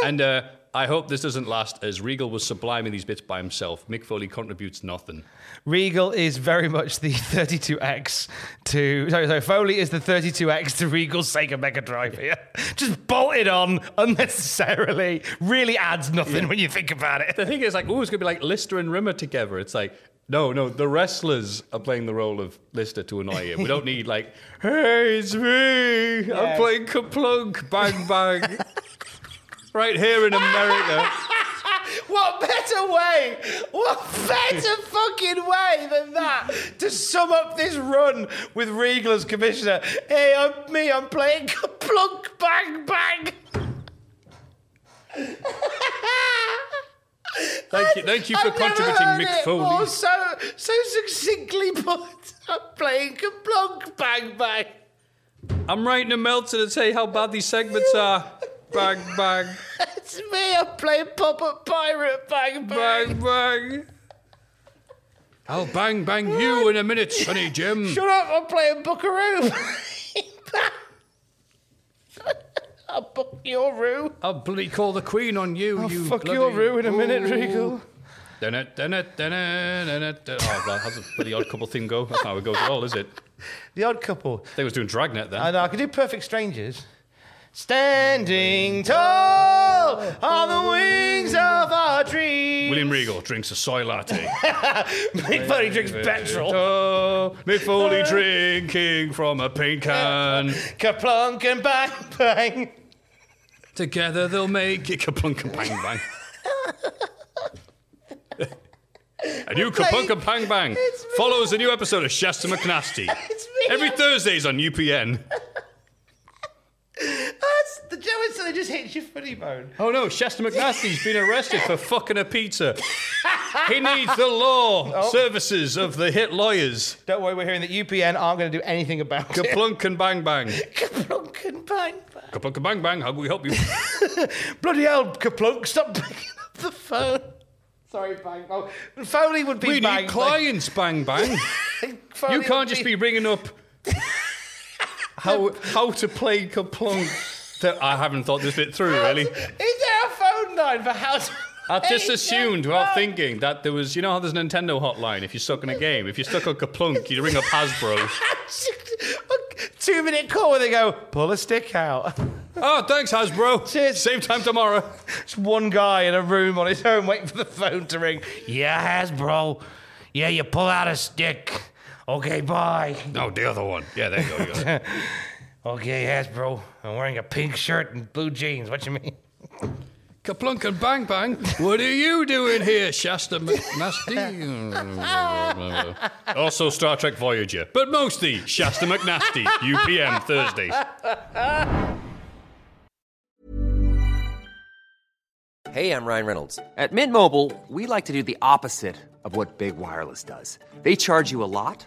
and uh, I hope this doesn't last, as Regal was subliming these bits by himself. Mick Foley contributes nothing. Regal is very much the 32X to. Sorry, sorry. Foley is the 32X to Regal's Sega Mega Drive here. Just bolted on unnecessarily. Really adds nothing when you think about it. The thing is, like, oh, it's going to be like Lister and Rimmer together. It's like, no, no, the wrestlers are playing the role of Lister to annoy him. We don't need, like, hey, it's me. Yeah. I'm playing Kaplunk, bang, bang. Right here in America. What better way? What better fucking way than that to sum up this run with Regal as commissioner? Hey, I'm me. I'm playing plunk bang bang. Thank you, thank you for I've never contributing, heard Mick it Foley. more so so succinctly put. I'm playing plunk bang bang. I'm writing a Meltzer to say how bad these segments are. Bang, bang, It's me. I'm playing pop up pirate bang bang. bang, bang. I'll bang, bang you in a minute, Sonny Jim. Shut up. I'm playing Buckaroo. I'll book your room. I'll bloody call the Queen on you, I'll you fuck bloody... your roo in a minute, Regal. Oh, that has a bloody odd couple thing go. That's not how it goes at all, is it? The Odd Couple. They was doing Dragnet then. I know. I could do Perfect Strangers. Standing tall on the wings of our dreams. William Regal drinks a soy latte. Mick Foley drinks petrol. Oh, Mick Foley drinking from a paint can. Kaplunk and bang bang. Together they'll make it kaplunk and bang bang. a new kaplunk and bang bang It's me. follows a new episode of Shasta McNasty. It's me. Every Thursdays on UPN. That's the Joe instantly just hits your funny bone. Oh no, Shasta McNasty's been arrested for fucking a pizza. He needs the law oh. services of the hit lawyers. Don't worry, we're hearing that UPN aren't going to do anything about it. Kaplunk and bang bang. Kaplunk and bang bang. Kaplunk and bang bang, how can we help you? Bloody hell, Kaplunk, stop picking up the phone. Sorry, bang bang. Foley would be We bang need clients, bang bang. bang. You can't just be ringing up how how to play Kaplunk. That- I haven't thought this bit through, really. Is there a phone line for how to? I just assumed, without thinking, that there was, you know how there's a Nintendo hotline if you're stuck in a game? If you're stuck on Kaplunk, you ring up Hasbro. Two minute call where they go, pull a stick out. Oh, thanks, Hasbro. Cheers. Same time tomorrow. It's one guy in a room on his own waiting for the phone to ring. Yeah, Hasbro. Yeah, you pull out a stick. Okay, bye. No, the other one. Yeah, there you go. You got it. Okay, Hasbro. I'm wearing a pink shirt and blue jeans. What you mean? Kaplunk and bang bang. What are you doing here, Shasta McNasty? also Star Trek Voyager, but mostly Shasta McNasty. UPN Thursdays. Hey, I'm Ryan Reynolds. At Mint Mobile, we like to do the opposite of what Big Wireless does. They charge you a lot,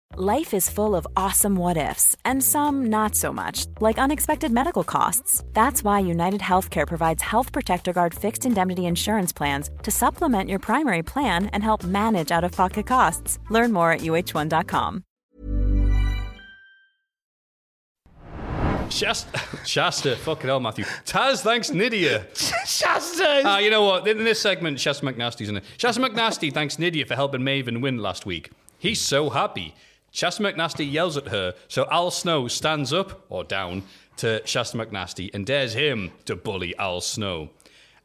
Life is full of awesome what ifs, and some not so much, like unexpected medical costs. That's why United Healthcare provides Health Protector Guard fixed indemnity insurance plans to supplement your primary plan and help manage out of pocket costs. Learn more at uh1.com. Shasta, Shasta, fucking hell, Matthew. Taz, thanks, Nydia. Shasta! Ah, you know what? In this segment, Shasta McNasty's in it. Shasta McNasty thanks Nydia for helping Maven win last week. He's so happy. Shasta McNasty yells at her, so Al Snow stands up, or down, to Shasta McNasty and dares him to bully Al Snow.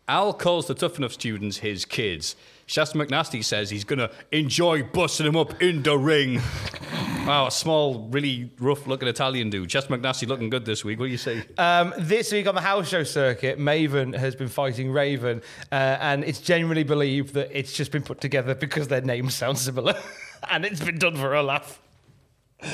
Al calls the Tough Enough students his kids. Shasta McNasty says he's gonna enjoy busting them up in the ring. wow, a small, really rough looking Italian dude. Shasta McNasty looking good this week. What do you say? Um, this week on the house show circuit, Maven has been fighting Raven, uh, and it's generally believed that it's just been put together because their names sound similar, and it's been done for a laugh. there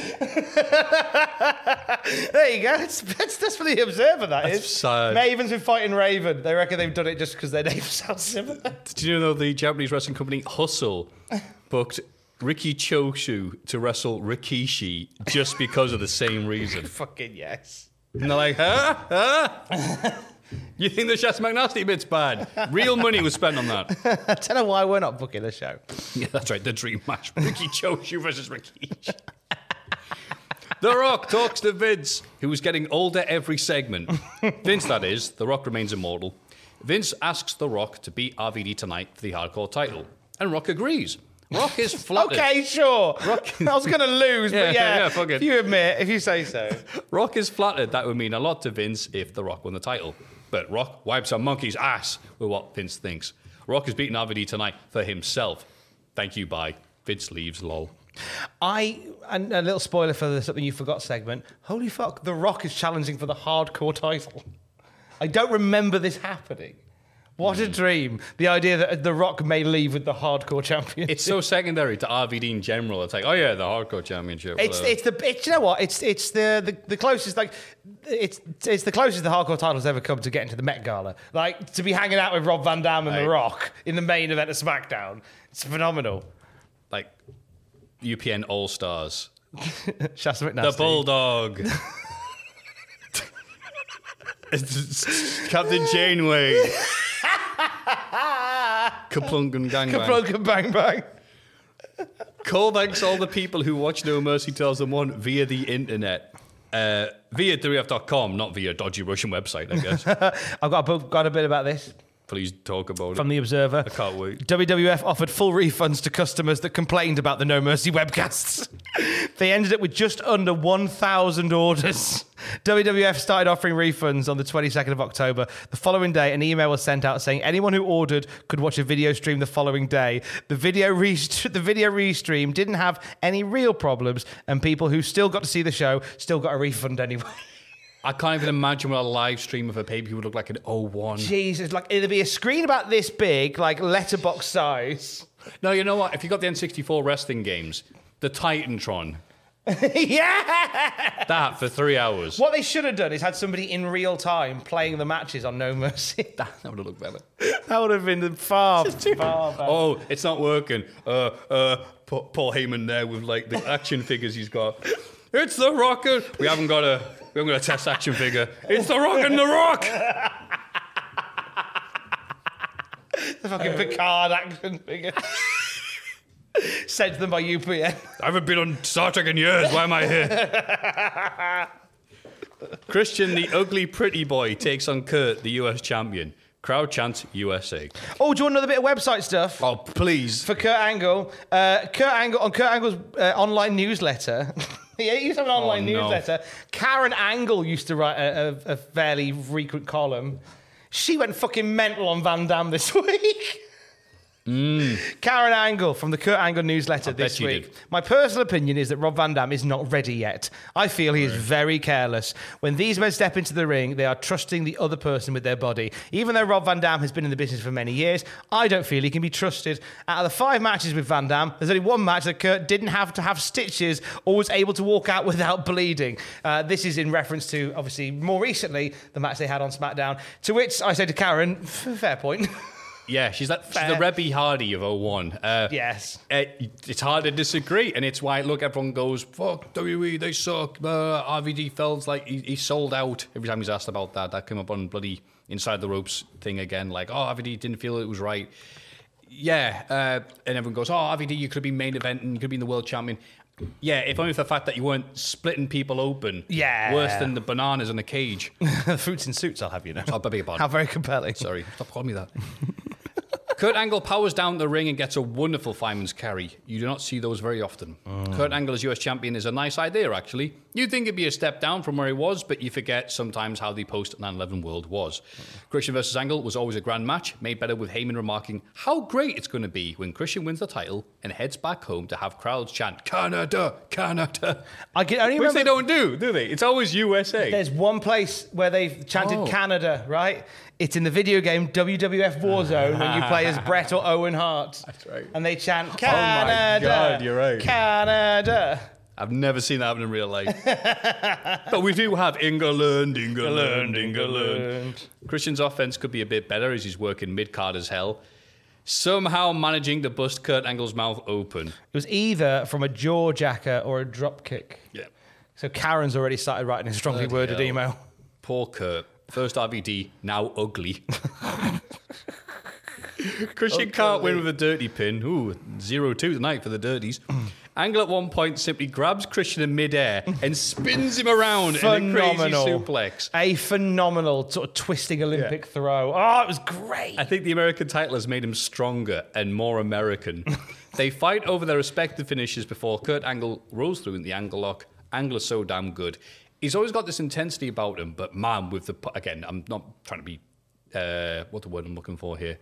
you go. It's, that's, that's for the observer. That That's is. sad. Maven's been fighting Raven. They reckon they've done it just because their names sound similar. Did you know the Japanese wrestling company Hustle booked Riki Choshu to wrestle Rikishi just because of the same reason? Fucking yes. And they're like, huh? Huh? You think the Shasta McNasty bit's bad? Real money was spent on that. I don't know why we're not booking the show. Yeah, that's right. The dream match. Riki Choshu versus Rikishi. The Rock talks to Vince, who is getting older every segment. Vince, that is. The Rock remains immortal. Vince asks The Rock to beat RVD tonight for the hardcore title. And Rock agrees. Rock is flattered. Okay, sure. Rock- I was going to lose, Yeah, but yeah, yeah, fuck it. if you admit, if you say so. Rock is flattered that would mean a lot to Vince if The Rock won the title. But Rock wipes a monkey's ass with what Vince thinks. Rock is beating RVD tonight for himself. Thank you, bye. Vince leaves, lol. I and a little spoiler for the something you forgot segment. Holy fuck, The Rock is challenging for the hardcore title. I don't remember this happening. What Hmm. a dream! The idea that The Rock may leave with the hardcore championship. It's so secondary to RVD in general. It's like, oh yeah, the hardcore championship. It's whatever. it's the it's, you know what it's it's the, the the closest like it's it's the closest the hardcore title's ever come to getting to the Met Gala. Like to be hanging out with Rob Van Dam and The Rock in the main event of SmackDown. It's phenomenal. like UPN All Stars. Shasta The Bulldog. Captain Janeway. Kaplunk and Gangbang. Kaplunk Bang Bang. Call thanks all the people who watch No Mercy 2001 via the internet. Uh, via 3f.com, not via dodgy Russian website, I guess. I've got a, book- got a bit about this. Please talk about it. from it. the Observer. I can't wait. WWF offered full refunds to customers that complained about the No Mercy webcasts. they ended up with just under 1,000 orders. WWF started offering refunds on the 22nd of October. The following day, an email was sent out saying anyone who ordered could watch a video stream the following day. The video, re- the video restream didn't have any real problems, and people who still got to see the show still got a refund anyway. I can't even imagine what a live stream of a pay per view would look like in 01. Jesus, like it'd be a screen about this big, like letterbox size. No, you know what? If you got the N64 wrestling games, the Titantron, yeah. that for three hours. What they should have done is had somebody in real time playing the matches on No Mercy. That would have looked better. that would have been far, far better. Oh, it's not working. Uh, uh, Pa- Paul Heyman there with like the action figures he's got. It's the Rocker. We haven't got a we haven't got a test action figure. It's the Rock and the Rock. The fucking Picard action figure. Sent to them by UPN. I haven't been on Star Trek in years. Why am I here? Christian, the ugly pretty boy, takes on Kurt, the US champion. Crowd chants USA. Oh, do you want another bit of website stuff? Oh, please. For Kurt Angle, uh, Kurt Angle on Kurt Angle's uh, online newsletter. yeah, he used to have an oh, online Oh, no. newsletter. Karen Angle used to write a, a, a fairly frequent column. She went fucking mental on Van Dam this week. Karen Angle from the Kurt Angle newsletter this week. My personal opinion is that Rob Van Dam is not ready yet. I feel he is very careless. When these men step into the ring, they are trusting the other person with their body. Even though Rob Van Dam has been in the business for many years, I don't feel he can be trusted. Out of the five matches with Van Dam, there's only one match that Kurt didn't have to have stitches or was able to walk out without bleeding. Uh, this is in reference to, obviously, more recently, the match they had on SmackDown. To which I said to Karen, fair point. Yeah, she's like she's the Reby Hardy of 01. Uh, yes. uh, it's hard to disagree, and it's why look, everyone goes, "Fuck WWE, they suck." Uh, RVD felt like he, he sold out every time he's asked about that. That came up on bloody inside the ropes thing again, like, "Oh, RVD didn't feel it was right." Yeah, uh, and everyone goes, "Oh, RVD, you could have been main event and you could have been the world champion." Yeah, if only for the fact that you weren't splitting people open. Yeah. worse than the bananas in a cage. Fruits and suits, I'll have you know. Oh, beg your pardon. How very compelling. Sorry, stop calling me that. Kurt Angle powers down the ring and gets a wonderful fireman's carry. You do not see those very often. Oh. Kurt Angle as US champion is a nice idea, actually. You'd think it'd be a step down from where he was, but you forget sometimes how the post 9 11 world was. Christian versus Angle was always a grand match, made better with Heyman remarking how great it's going to be when Christian wins the title and heads back home to have crowds chant, Canada, Canada. I can only Which remember they don't do, do they? It's always USA. There's one place where they've chanted Oh. Canada, right? It's in the video game WWF Warzone when you play as Brett or Owen Hart. That's right. And they chant Canada. Oh my God, you're right. Canada. I've never seen that happen in real life. but we do have England, England, England. Christian's offense could be a bit better as he's working mid card as hell. Somehow managing to bust Kurt Angle's mouth open. It was either from a jaw jacker or a drop kick. Yeah. So Karen's already started writing a strongly Bloody worded hell. email. Poor Kurt. First RVD, now ugly. Christian can't win with a dirty pin. Ooh, 0 2 tonight for the dirties. Angle at one point simply grabs Christian in midair and spins him around in a Phenomenal. crazy suplex. A phenomenal sort of twisting Olympic throw. Oh, it was great. I think the American title has made him stronger and more American. they fight over their respective finishes before Kurt Angle rolls through in the angle lock. Angle is so damn good. He's always got this intensity about him, but man, with the again, I'm not trying to be uh, what the word I'm looking for here.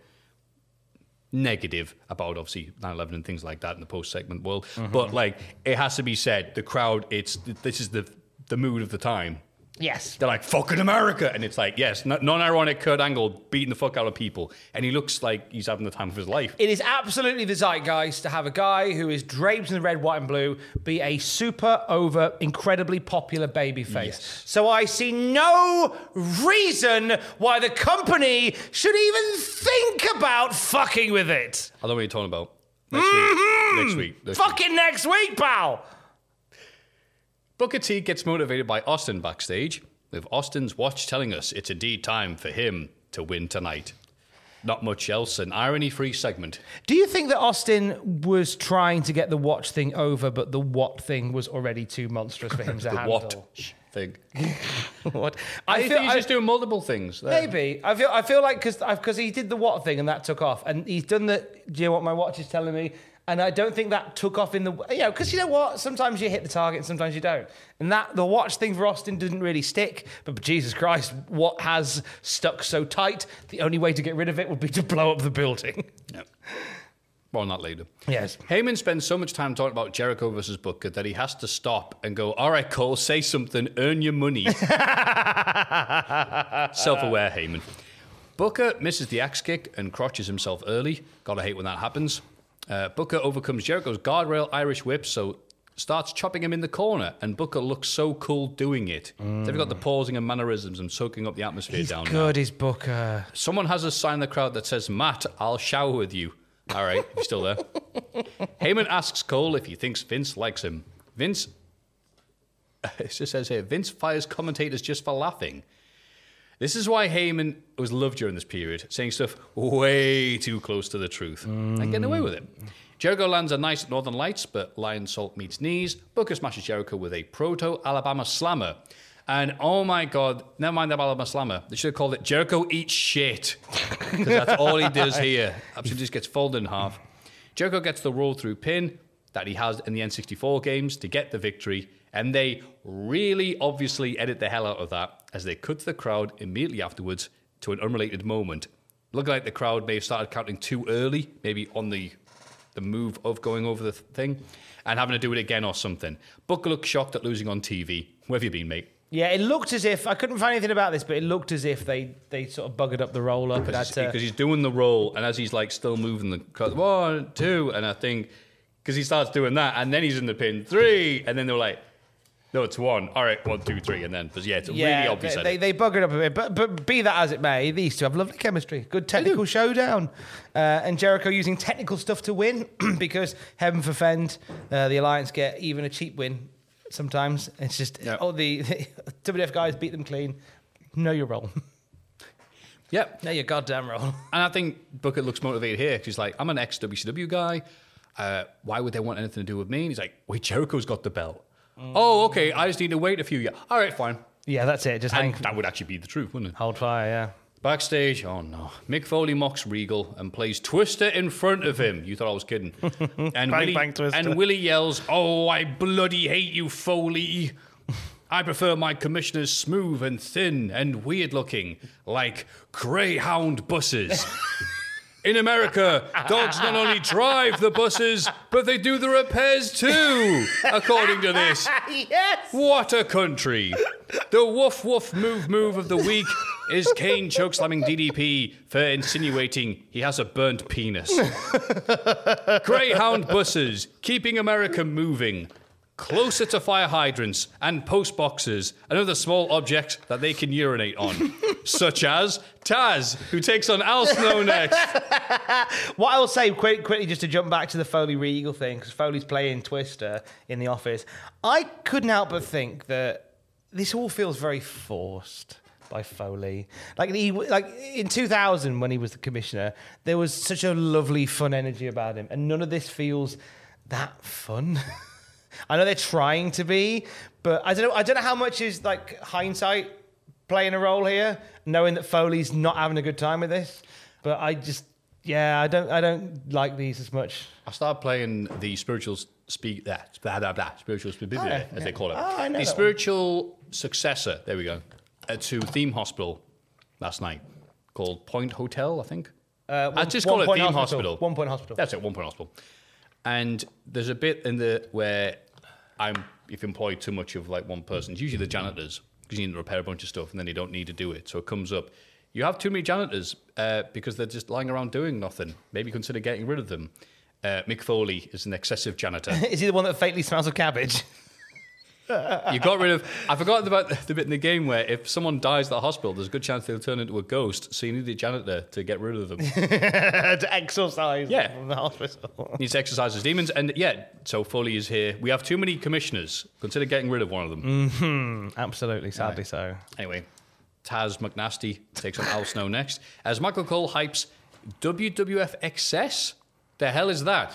Negative about obviously 9/11 and things like that in the post segment world, mm-hmm. but like it has to be said, the crowd, it's this is the the mood of the time. Yes. They're like, fucking America. And it's like, yes, non ironic Kurt Angle beating the fuck out of people. And he looks like he's having the time of his life. It is absolutely the zeitgeist to have a guy who is draped in the red, white, and blue be a super over, incredibly popular babyface. So I see no reason why the company should even think about fucking with it. I don't know what you're talking about. Next week. Mm-hmm. Next week. Next week. Fucking next week, pal. Booker T gets motivated by Austin backstage, with Austin's watch telling us it's indeed time for him to win tonight. Not much else, an irony free segment. Do you think that Austin was trying to get the watch thing over, but the what thing was already too monstrous for him to The handle? what thing. what? I, think he's just doing multiple things. there. Maybe I feel I feel like because because he did the what thing and that took off, and he's done the. Do you know what my watch is telling me? And I don't think that took off in the you know because you know what sometimes you hit the target and sometimes you don't, and that the watch thing for Austin didn't really stick. But Jesus Christ, what has stuck so tight? The only way to get rid of it would be to blow up the building. More on that later. Yes. Heyman spends so much time talking about Jericho versus Booker that he has to stop and go, all right, Cole, say something, earn your money. Self aware, Heyman. Booker misses the axe kick and crotches himself early. Gotta hate when that happens. Uh, Booker overcomes Jericho's guardrail Irish whip, so starts chopping him in the corner, and Booker looks so cool doing it. They've got the pausing and mannerisms and soaking up the atmosphere He's down now. good, he's Booker. Someone has a sign in the crowd that says, Matt, I'll shower with you. All right, you're still there. Heyman asks Cole if he thinks Vince likes him. Vince, it just says here, Vince fires commentators just for laughing. This is why Heyman was loved during this period, saying stuff way too close to the truth and getting away with it. Jericho lands a nice Northern Lights, but Lionsault meets knees. Booker smashes Jericho with a proto Alabama slammer. And oh my God, never mind the Alabama slammer. They should have called it Jericho Eats Shit. Because that's all he does here. Absolutely just gets folded in half. Jericho gets the roll through pin that he has in the N64 games to get the victory. And they really obviously edit the hell out of that as they cut to the crowd immediately afterwards to an unrelated moment. Looking like the crowd may have started counting too early, maybe on the the move of going over the thing, and having to do it again or something. Booker looked shocked at losing on TV. Where have you been, mate? Yeah, it looked as if I couldn't find anything about this, but it looked as if they they sort of buggered up the roll up. Because he's, uh, he's doing the roll, and as he's like still moving the one, two, and I think because he starts doing that, and then he's in the pin three, and then they're like, no, it's one. All right, one, two, three, and then but yeah, it's yeah, really obvious. They, they, they buggered up a bit, but but be that as it may, these two have lovely chemistry. Good technical showdown, uh, and Jericho using technical stuff to win because heaven forfend, uh, the Alliance get even a cheap win. Sometimes it's just Yeah. oh the, the WF guys beat them clean. Know your role. Yep. know your goddamn role. And I think Booker looks motivated here 'cause he's like, I'm an ex WCW guy. Uh, why would they want anything to do with me? And he's like, wait, Jericho's got the belt. Oh, okay. I just need to wait a few years. All right, fine. Yeah, that's it. Just And that would actually be the truth, wouldn't it? hold fire. Yeah. Backstage, oh no. Mick Foley mocks Regal and plays Twister in front of him. You thought I was kidding. And, Willie, bang, Twister. and Willie yells, Oh, I bloody hate you, Foley. I prefer my commissioners smooth and thin and weird looking, like Greyhound buses. In America, dogs not only drive the buses, but they do the repairs too, according to this. yes. What a country! The woof woof move move of the week is Kane chokeslamming DDP for insinuating he has a burnt penis. Greyhound buses keeping America moving. Closer to fire hydrants and post boxes and other small objects that they can urinate on, such as Taz, who takes on Al Snow next. What I'll say quick, quickly, just to jump back to the Foley Regal thing, because Foley's playing Twister in the office. I couldn't help but think that this all feels very forced by Foley. Like he, like in 2000 when he was the commissioner, there was such a lovely, fun energy about him, and none of this feels that fun. I know they're trying to be, but I don't know. I don't know how much is like hindsight playing a role here, knowing that Foley's not having a good time with this. But I just, yeah, I don't, I don't like these as much. I started playing the spiritual speak that blah, blah, blah, spiritual spe- yeah, as they call it. Oh, I know the that one. spiritual successor. There we go. Uh, to Theme Hospital last night called Point Hotel, I think. Uh, I just One call it Theme Hospital. Hospital. One Point Hospital. That's it. One Point Hospital. And there's a bit in the where I'm if employed too much of like one person. It's usually the janitors because you need to repair a bunch of stuff and then you don't need to do it. So it comes up. You have too many janitors uh, because they're just lying around doing nothing. Maybe consider getting rid of them. Uh, Mick Foley is an excessive janitor. Is he the one that faintly smells of cabbage? You got rid of. I forgot about the, bit in the game where if someone dies at the hospital, there's a good chance they'll turn into a ghost. So you need the janitor to get rid of them. to exorcise Yeah. from the hospital. needs to exercise his demons. And yeah, so Foley is here. We have too many commissioners. Consider getting rid of one of them. Mm-hmm. Absolutely, sadly so. Anyway, Taz McNasty takes on Al Snow next. As Michael Cole hypes WWF Excess. The hell is that?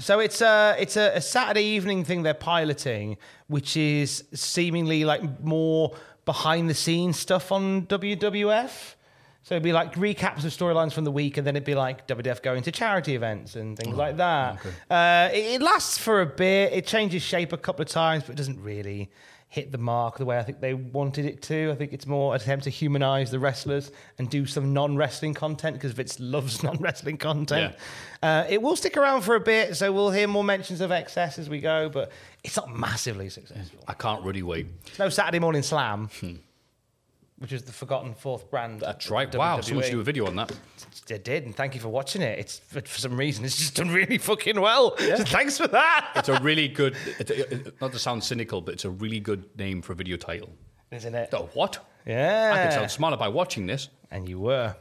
So it's a it's a, a Saturday evening thing they're piloting, which is seemingly like more behind the scenes stuff on WWF. So it'd be like recaps of storylines from the week, and then it'd be like WWF going to charity events and things like that. Uh, it, it lasts for a bit. It changes shape a couple of times, but it doesn't really hit the mark the way I think they wanted it to. I think it's more an attempt to humanize the wrestlers and do some non-wrestling content because Vince loves non-wrestling content. Uh, it will stick around for a bit, so we'll hear more mentions of excess as we go, but it's not massively successful. I can't really wait. No Saturday Morning Slam, which is the forgotten fourth brand. That's right. Wow, someone should do a video on that. They did, and thank you for watching it. It's for, some reason it's just done really fucking well. So thanks for that. It's a really good, it's a, it- not to sound cynical, but it's a really good name for a video title. Isn't it? Oh, what? Yeah. I could sound smarter by watching this. And you were.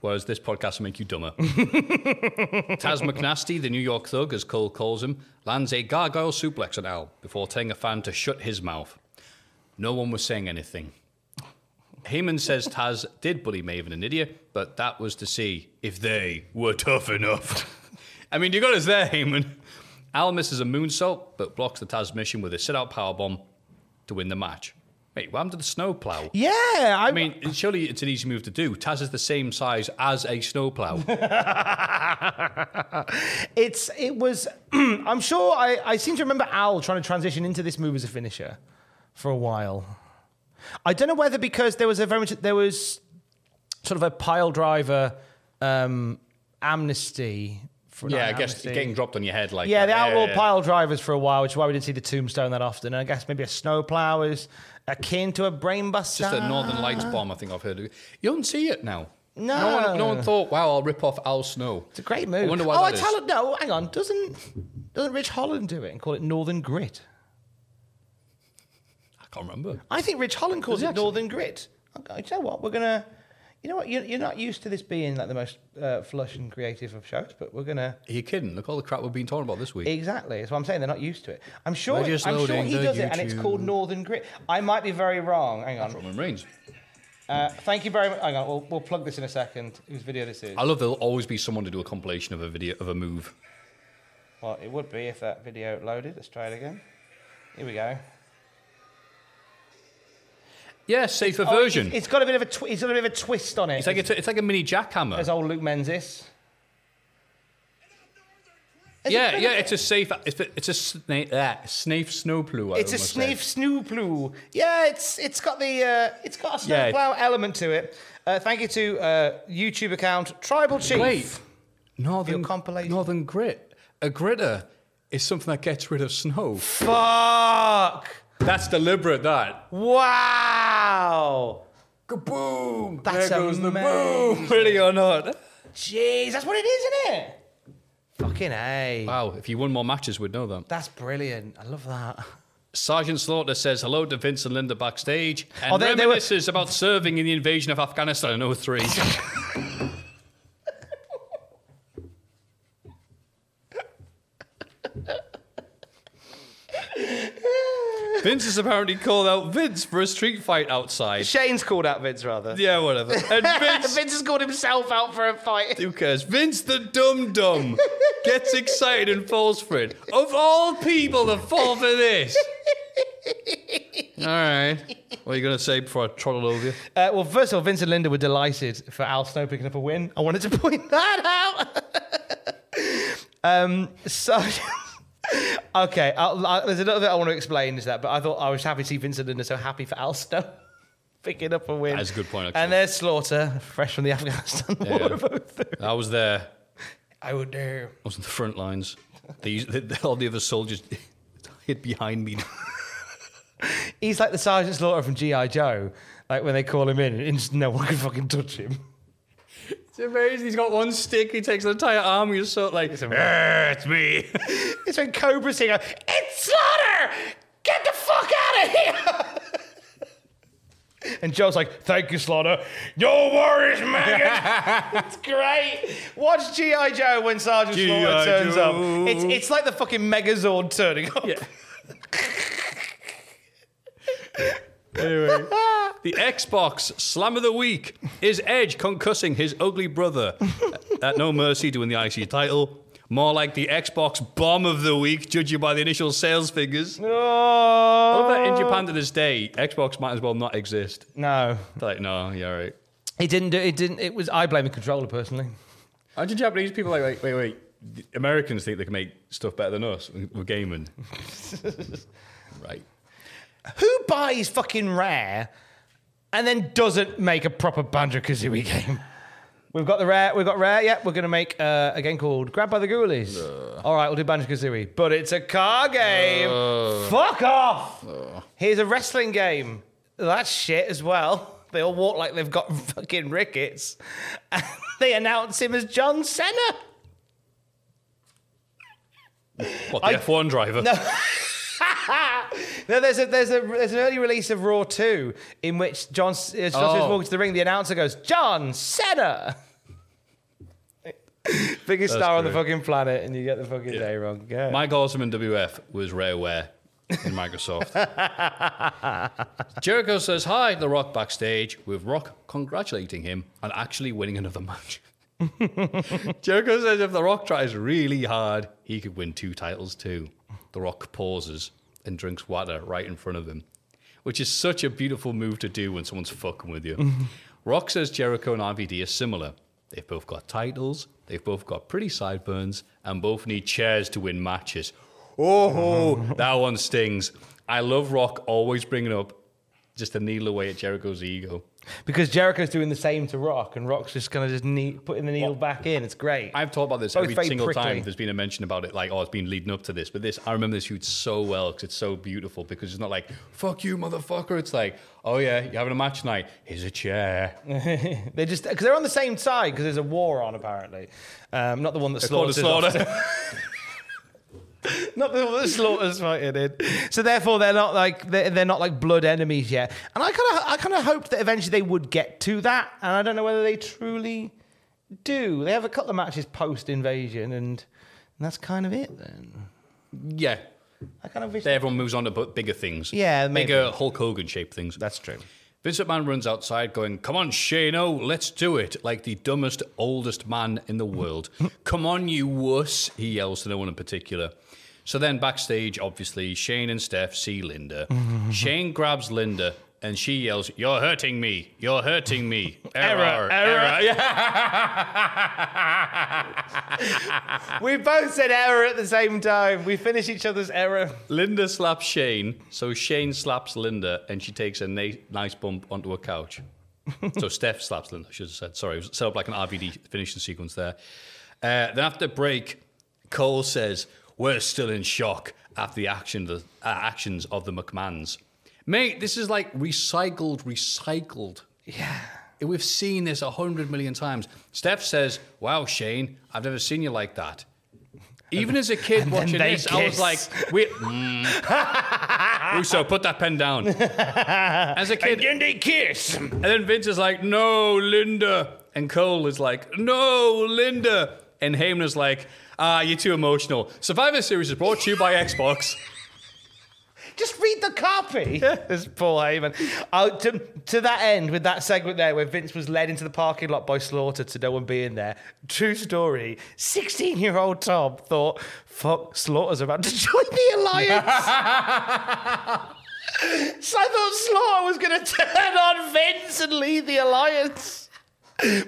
Whereas this podcast will make you dumber. Taz McNasty, the New York thug, as Cole calls him, lands a gargoyle suplex on Al before telling a fan to shut his mouth. No one was saying anything. Heyman says Taz did bully Maven and Nidia, but that was to see if they were tough enough. I mean, you got us there, Heyman. Al misses a moonsault, but blocks the Tazmission with a sit-out powerbomb to win the match. Wait, what happened to the snowplow? Yeah, I, I mean, surely it's an easy move to do. Taz is the same size as a snowplow. it's it was. I'm sure I, I seem to remember Al trying to transition into this move as a finisher for a while. I don't know whether because there was a very much there was sort of a pile driver um, amnesty. For, yeah, I guess amnesty. getting dropped on your head like Yeah, that. the outlaw yeah. pile drivers for a while, which is why we didn't see the tombstone that often. And I guess maybe a snowplow is akin to a brainbuster. Just a Northern Lights bomb, I think I've heard. of. You don't see it now. No. No one, no one thought, wow, I'll rip off Al Snow. It's a great move. I wonder why oh, I tell it. No, hang on. Doesn't doesn't Rich Holland do it and call it Northern Grit? I can't remember. I think Rich Holland calls it actually? Northern Grit. Okay, you know what? We're gonna. You know what? You're, you're not used to this being like the most uh, flush and creative of shows, but we're gonna. Are you kidding? Look all the crap we've been talking about this week. Exactly. That's what I'm saying. They're not used to it. I'm sure. I'm sure he does it, and it's called Northern Grit. I might be very wrong. Hang on. Roman Reigns. Uh, thank you very much. Hang on. We'll, we'll plug this in a second. Whose video this is? I love there'll always be someone to do a compilation of a video of a move. Well, it would be if that video loaded. Let's try it again. Here we go. Yeah, safer Oh, version. it's- got a bit of a twi- it's got a bit of a twist on it. It's like it's, it's like a mini jackhammer. as old Luke Menzies. yeah, yeah, it's a safe. It's a, it's a sna- uh, snafe snowplow. I It's a almost said. snooplu. Yeah, it's it's got the uh, it's got a Yeah. snowplow element to it. Uh, thank you to uh, YouTube account Tribal Chief. Wait, Northern Your compilation. Northern grit. A gritter is something that gets rid of snow. Fuck! That's deliberate. That. Wow! Kaboom! That's there goes the boom. Really or not? Jeez, that's what it is, isn't it? Fucking a. Wow, if you won more matches, we'd know that. That's brilliant. I love that. Sergeant Slaughter says hello to Vince and Linda backstage and Oh, they- they were- about serving in the invasion of Afghanistan in 03. Vince has apparently called out Vince for a street fight outside. Shane's called out Vince rather. Yeah, whatever. And Vince, Vince has called himself out for a fight. who cares? Vince the dum dum gets excited and falls for it. Of all people to fall for this. All right. What are you going to say before I trottle over you? Uh, well, first of all, Vince and Linda were delighted for Al Snow picking up a win. I wanted to point that out. um, so, okay, I'll, I, there's another bit I want to explain is that, but I thought I was happy to see Vincent and Linda so happy for Al Snow picking up a win. That's a good point, actually. And there's Slaughter, fresh from the Afghanistan war. Yeah. both. I was there. I would do. I was on the front lines. These, the, all the other soldiers hid behind me. He's like the Sergeant Slaughter from G.I. Joe. Like when they call him in, and no one can fucking touch him. It's amazing. He's got one stick. He takes an entire army. He's sort like, "Ah, it's me. It's when Cobra go, it's Slaughter! Get the fuck out of here! and Joe's like, thank you, Slaughter. No worries, man. it's great. Watch G.I. Joe when Sergeant G.I. Slaughter turns up. It's, it's like the fucking Megazord turning up. Anyway, the Xbox Slam of the Week is Edge concussing his ugly brother uh, at No Mercy doing the IC title. More like the Xbox Bomb of the Week, judging by the initial sales figures. I love that in Japan to this day, Xbox might as well not exist. No. They're like, no, yeah, right. It didn't do it didn't it was I blame the controller personally. How do Japanese people like, wait, wait, wait? The Americans think they can make stuff better than us. We're gaming. right. Who buys fucking rare and then doesn't make a proper Banjo Kazooie game? We've got the rare. We've got rare. Yep, we're gonna make uh, a game called Grabbed by the Ghoulies. All right, we'll do Banjo Kazooie, but it's a car game. Fuck off. Here's a wrestling game. That's shit as well. They all walk like they've got fucking rickets. And they announce him as John Cena. What, the F1 driver? No, there's a there's a there's an early release of Raw 2 in which John uh, John Oh. walking to the ring. The announcer goes, "John Cena." Biggest That's star on the fucking planet, and you get the fucking day wrong. Yeah. Mike Awesome in WF was rareware in Microsoft. Jericho says hi to The Rock backstage, with Rock congratulating him on actually winning another match. Jericho says if The Rock tries really hard, he could win two titles too. The Rock pauses and drinks water right in front of him, which is such a beautiful move to do when someone's fucking with you. Rock says Jericho and RVD are similar. They've both got titles, they've both got pretty sideburns, and both need chairs to win matches. Oh, that one stings. I love Rock always bringing up just a needle away at Jericho's ego. Because Jericho's doing the same to Rock, and Rock's just kind of just ne- putting the needle back in. It's great. I've talked about this Both every single prickly. time. There's been a mention about it, like, oh, it's been leading up to this. But this, I remember this feud so well because it's so beautiful. Because it's not like, fuck you, motherfucker. It's like, oh yeah, you're having a match tonight. Here's a chair. They're just because they're on the same side because there's a war on apparently. Um, not the one that They're called slaughters. slaughter. not the slaughters fighting in. So therefore, they're not like they're, they're not like blood enemies yet. And I kind of I kind of hoped that eventually they would get to that. And I don't know whether they truly do. They have a couple of matches post invasion, and, and that's kind of it. Then yeah. I kind of wish. Then everyone moves on to bu- bigger things. Yeah, maybe. Bigger Hulk Hogan shaped things. That's true. Vince McMahon runs outside going, Come on, Shano, let's do it. Like the dumbest, oldest man in the world. Come on, you wuss, he yells to no one in particular. So then backstage, obviously, Shane and Steph see Linda. Shane grabs Linda and she yells, You're hurting me. You're hurting me. Error. Error, error. we both said error at the same time. We finish each other's error. Linda slaps Shane, so Shane slaps Linda, and she takes a na- nice bump onto a couch. so Steph slaps Linda, I should have said. Sorry, it was set up like an RVD finishing sequence there. Uh, then after break, Cole says, We're still in shock after the action, the, uh, actions of the McMahons. Mate, this is like recycled, recycled. Yeah. We've seen this a hundred million times. Steph says, Wow, Shane, I've never seen you like that. Even as a kid watching this, I was like, wait. Mm. Russo, put that pen down. As a kid. and then they kiss. And then Vince is like, no, Linda. And Cole is like, no, Linda. And Heyman is like, ah, you're too emotional. Survivor Series is brought to you by Xbox. Just read the copy. It's Paul Heyman. Uh, to, to that end, with that segment there where Vince was led into the parking lot by Slaughter to no one being there, true story, 16 year old Tom thought, fuck, Slaughter's about to join the Alliance. so I thought Slaughter was going to turn on Vince and lead the Alliance.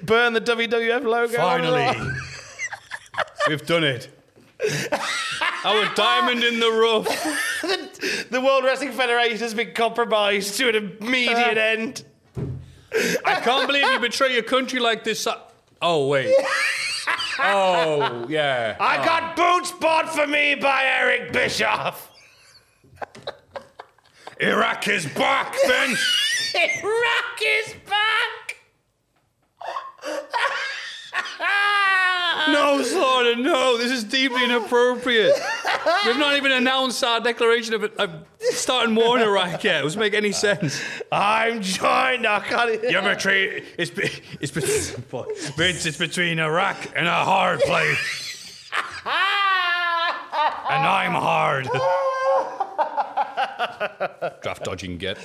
Burn the WWF logo. Finally. Raw. We've done it. Our diamond in the rough. the, the World Wrestling Federation has been compromised to an immediate uh. end. I can't believe you betray your country like this. Oh, wait. Oh, yeah. I oh. got boots bought for me by Eric Bischoff. Iraq is back, Vince. Iraq is back. No, Slaughter, no. This is deeply inappropriate. We've not even announced our declaration of, of starting war in Iraq yet. It doesn't make any sense. I'm joined. I can't. You're betray- it's, be- it's be- Vince, it's between Iraq and a hard place. and I'm hard. Draft dodging get.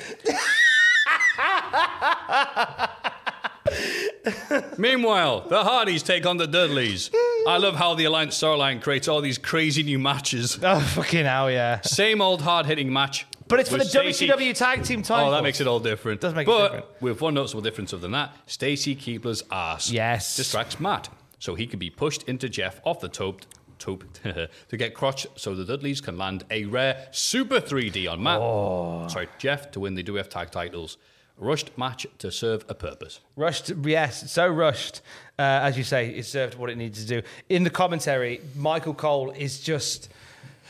Meanwhile, the Hardys take on the Dudleys. I love how the Alliance storyline creates all these crazy new matches. Oh fucking hell, yeah. Same old hard hitting match. But it's for the with Stacey- WCW Tag Team title. Oh, that makes it all different. Does make it but different. with one noticeable difference other than that, Stacy Keibler's ass Yes. distracts Matt, so he can be pushed into Jeff off the top, top to get crotch, so the Dudleys can land a rare Super 3D on Matt. Oh. Sorry, Jeff to win the WF tag titles. Rushed match to serve a purpose. Rushed, yes, so rushed. Uh, as you say, it served what it needed to do. In the commentary, Michael Cole is just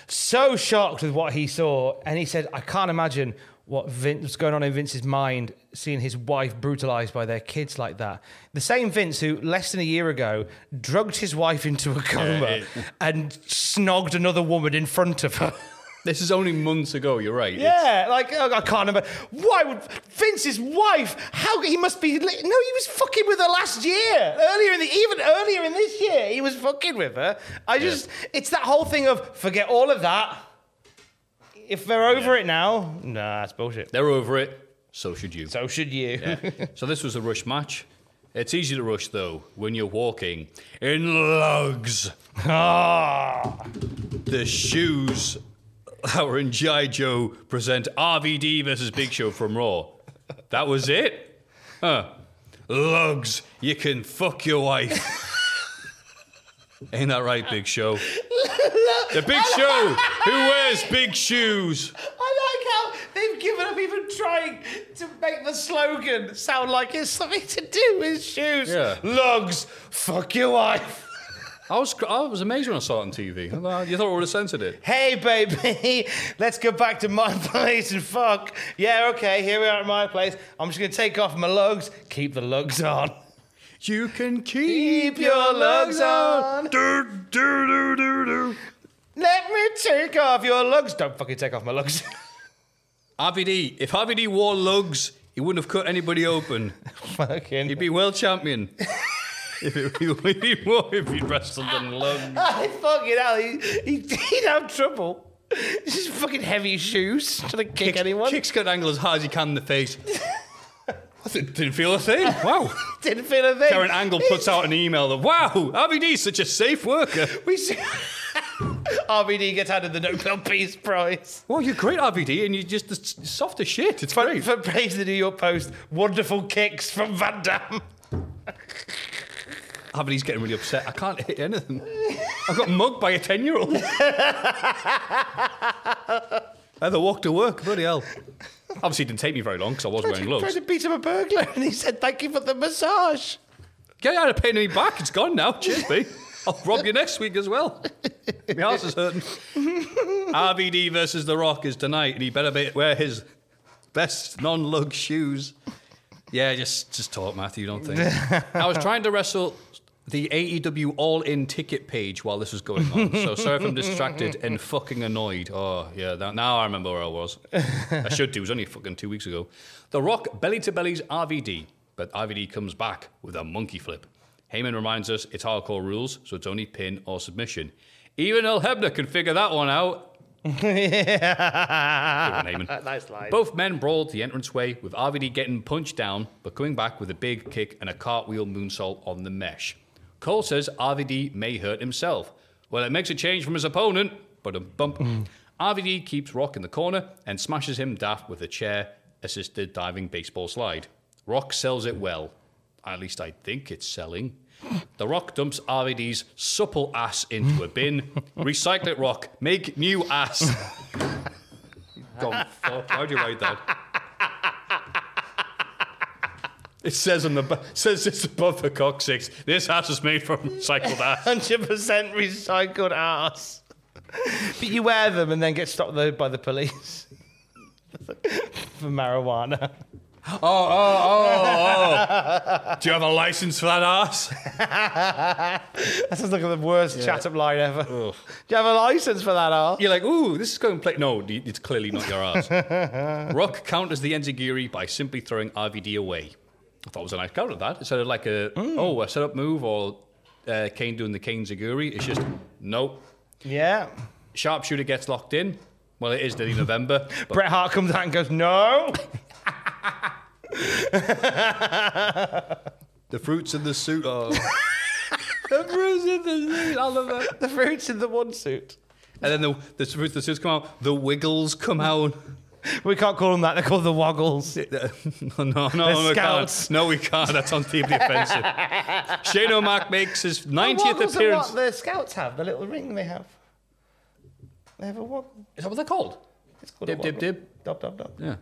so shocked with what he saw, and he said, "I can't imagine what Vince, what's going on in Vince's mind, seeing his wife brutalized by their kids like that." The same Vince who less than a year ago drugged his wife into a coma it- and snogged another woman in front of her. This is only months ago, you're right. Yeah, like oh, I can't remember. Why would Vince's wife? How he must be? No, he was fucking with her last year. Earlier in the even earlier in this year, he was fucking with her. I just, it's that whole thing of forget all of that. If they're over it now, nah, that's bullshit. They're over it. So should you. So should you. so this was a rush match. It's easy to rush though when you're walking in lugs. Ah. The shoes that and G.I. Joe present RVD versus Big Show from Raw. That was it? Huh. Lugs, you can fuck your wife. Ain't that right, Big Show? The Big Show who wears big shoes. I like how they've given up even trying to make the slogan sound like it's something to do with shoes. Yeah. Lugs, fuck your wife. I was, I was amazed when I saw it on TV. You thought I would have censored it. Hey, baby, let's go back to my place and fuck. Yeah, okay, here we are at my place. I'm just going to take off my lugs, keep the lugs on. You can Keep your lugs on. Do, do, do, do, do. Let me take off your lugs. Don't fucking take off my lugs. RVD, if RVD wore lugs, he wouldn't have cut anybody open. fucking. He'd be world champion. If it, he'd be more if he'd wrestled in lugs. I fucking hell, he, he, he'd have trouble. This is fucking heavy shoes. Trying to kick anyone. Kicks got angle as hard as he can in the face. I th- didn't feel a thing. Wow. Didn't feel a thing. Karen Angle puts out an email that, wow, RVD's such a safe worker. We see. RVD gets handed the Nobel Peace Prize. Well, you're great, RVD, and you're just the s- soft as shit. It's For, great. for praise the New York Post, wonderful kicks from Van Dam. RVD's getting really upset. I can't hit anything. I got mugged by a 10 year old. I had to walk to work. Bloody hell. Obviously, it didn't take me very long because I was wearing Tried gloves. to beat him a burglar, and he said, "Thank you for the massage." Get out of pain in me back. It's gone now. Cheers, me. I'll rob you next week as well. My house is hurting. RVD versus The Rock is tonight, and he better be, wear his best non-lug shoes. Yeah, just just talk, Matthew. Don't think. I was trying to wrestle the AEW All In ticket page while this was going on. So sorry if I'm distracted and fucking annoyed. Oh yeah, that, now I remember where I was. I should do. It was only fucking two weeks ago. The Rock belly to bellies RVD, but RVD comes back with a monkey flip. Heyman reminds us it's hardcore rules, so it's only pin or submission. Even Earl Hebner can figure that one out. Good one, Heyman. Nice line. Both men brawled the entranceway, with RVD getting punched down, but coming back with a big kick and a cartwheel moonsault on the mesh. Cole says RVD may hurt himself. Well, it makes a change from his opponent, but a bump. RVD keeps Rock in the corner and smashes him daft with a chair assisted diving baseball slide. Rock sells it well. At least I think it's selling. The Rock dumps RVD's supple ass into a bin. Recycle it, Rock. Make new ass. Don't fuck. Why'd you write that? It says on the says it's above the coccyx. This ass is made from recycled ass. Hundred percent recycled ass. but you wear them and then get stopped though by the police for marijuana. Oh, oh, oh, oh. Do you have a license for that ass? That sounds like the worst chat up line ever. Do you have a license for that ass? You're like, ooh, this is going to play. No, it's clearly not your ass. Rock counters the Enzuigiri by simply throwing RVD away. I thought it was a nice counter, of that. Instead of like a, oh, a setup move or uh, Kane doing the Kane Zaguri, it's just, nope. Yeah. Sharpshooter gets locked in. Well, it is nearly November. Bret Hart comes out and goes, "No." the fruits in the suit are. the fruits in the suit. I love that. the fruits in the one suit. And then the, the fruits in the suits come out. The wiggles come out. We can't call them that. They're called the Woggles. no, no, no, we Scouts. can't. No, we can't. That's on deeply offensive. Shane O'Mac makes his 90th the Woggles are appearance. what the Scouts have. The little ring they have. They have a woggle. Is that what they're called? It's called Dib, a dib, woggle. dib. Dub, dub, dub. Yeah.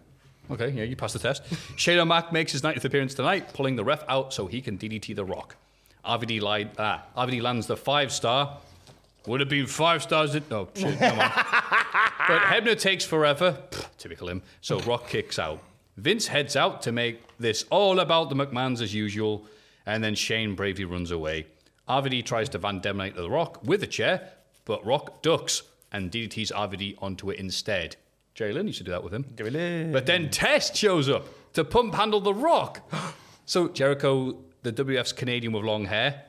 Okay, yeah, you passed the test. Shane O'Mac makes his 90th appearance tonight, pulling the ref out so he can DDT The Rock. RVD, lied, ah, RVD lands the five star. Would have been five stars. It, oh, shit, come on. but Hebner takes forever. Pff, typical him. So Rock kicks out. Vince heads out to make this all about the McMahons as usual, and then Shane bravely runs away. RVD tries to Van Demnite The Rock with a chair, but Rock ducks and DDTs RVD onto it instead. Jalen, you should do that with him. But then Test shows up to pump handle The Rock. so Jericho, the WF's Canadian with long hair,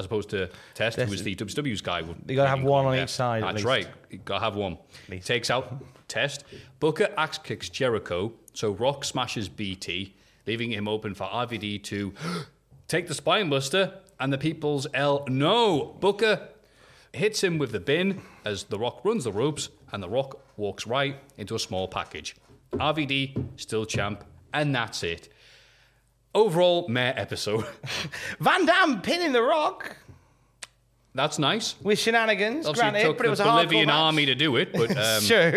as opposed to Test, who was the WW's guy. You gotta have one on each side, at That's right. You gotta have one. Takes out Test. Booker axe kicks Jericho, so Rock smashes BT, leaving him open for RVD to take the spinebuster, and the people's L. No, Booker hits him with the bin as The Rock runs the ropes, and The Rock walks right into a small package. RVD still champ, and that's it. Overall, meh episode. Van Dam pinning the Rock That's nice. with shenanigans, Obviously, it granted, took but it was the a hardcore Bolivian match. army to do it, but um, Sure.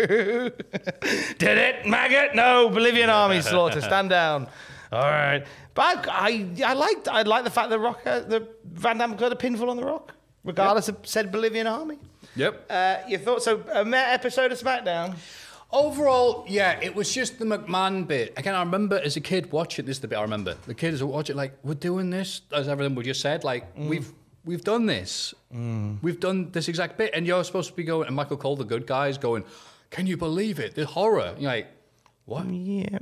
Did it, maggot? No, Bolivian army slaughter. Stand down. All right, but I, I, I liked, I like the fact that Rock, uh, the Van Dam got a pinfall on the Rock, regardless of said Bolivian army. yep. Uh, you thought so? A Met episode of SmackDown. Overall, yeah, it was just the McMahon bit. Again, I remember as a kid watching this. is The bit I remember the kids were watching like we're doing this as everything we just said. Like Mm. we've we've done this. We've done this exact bit, and you're supposed to be going. And Michael Cole, the good guys, going. Can you believe it? The horror. You're like, what? Yeah,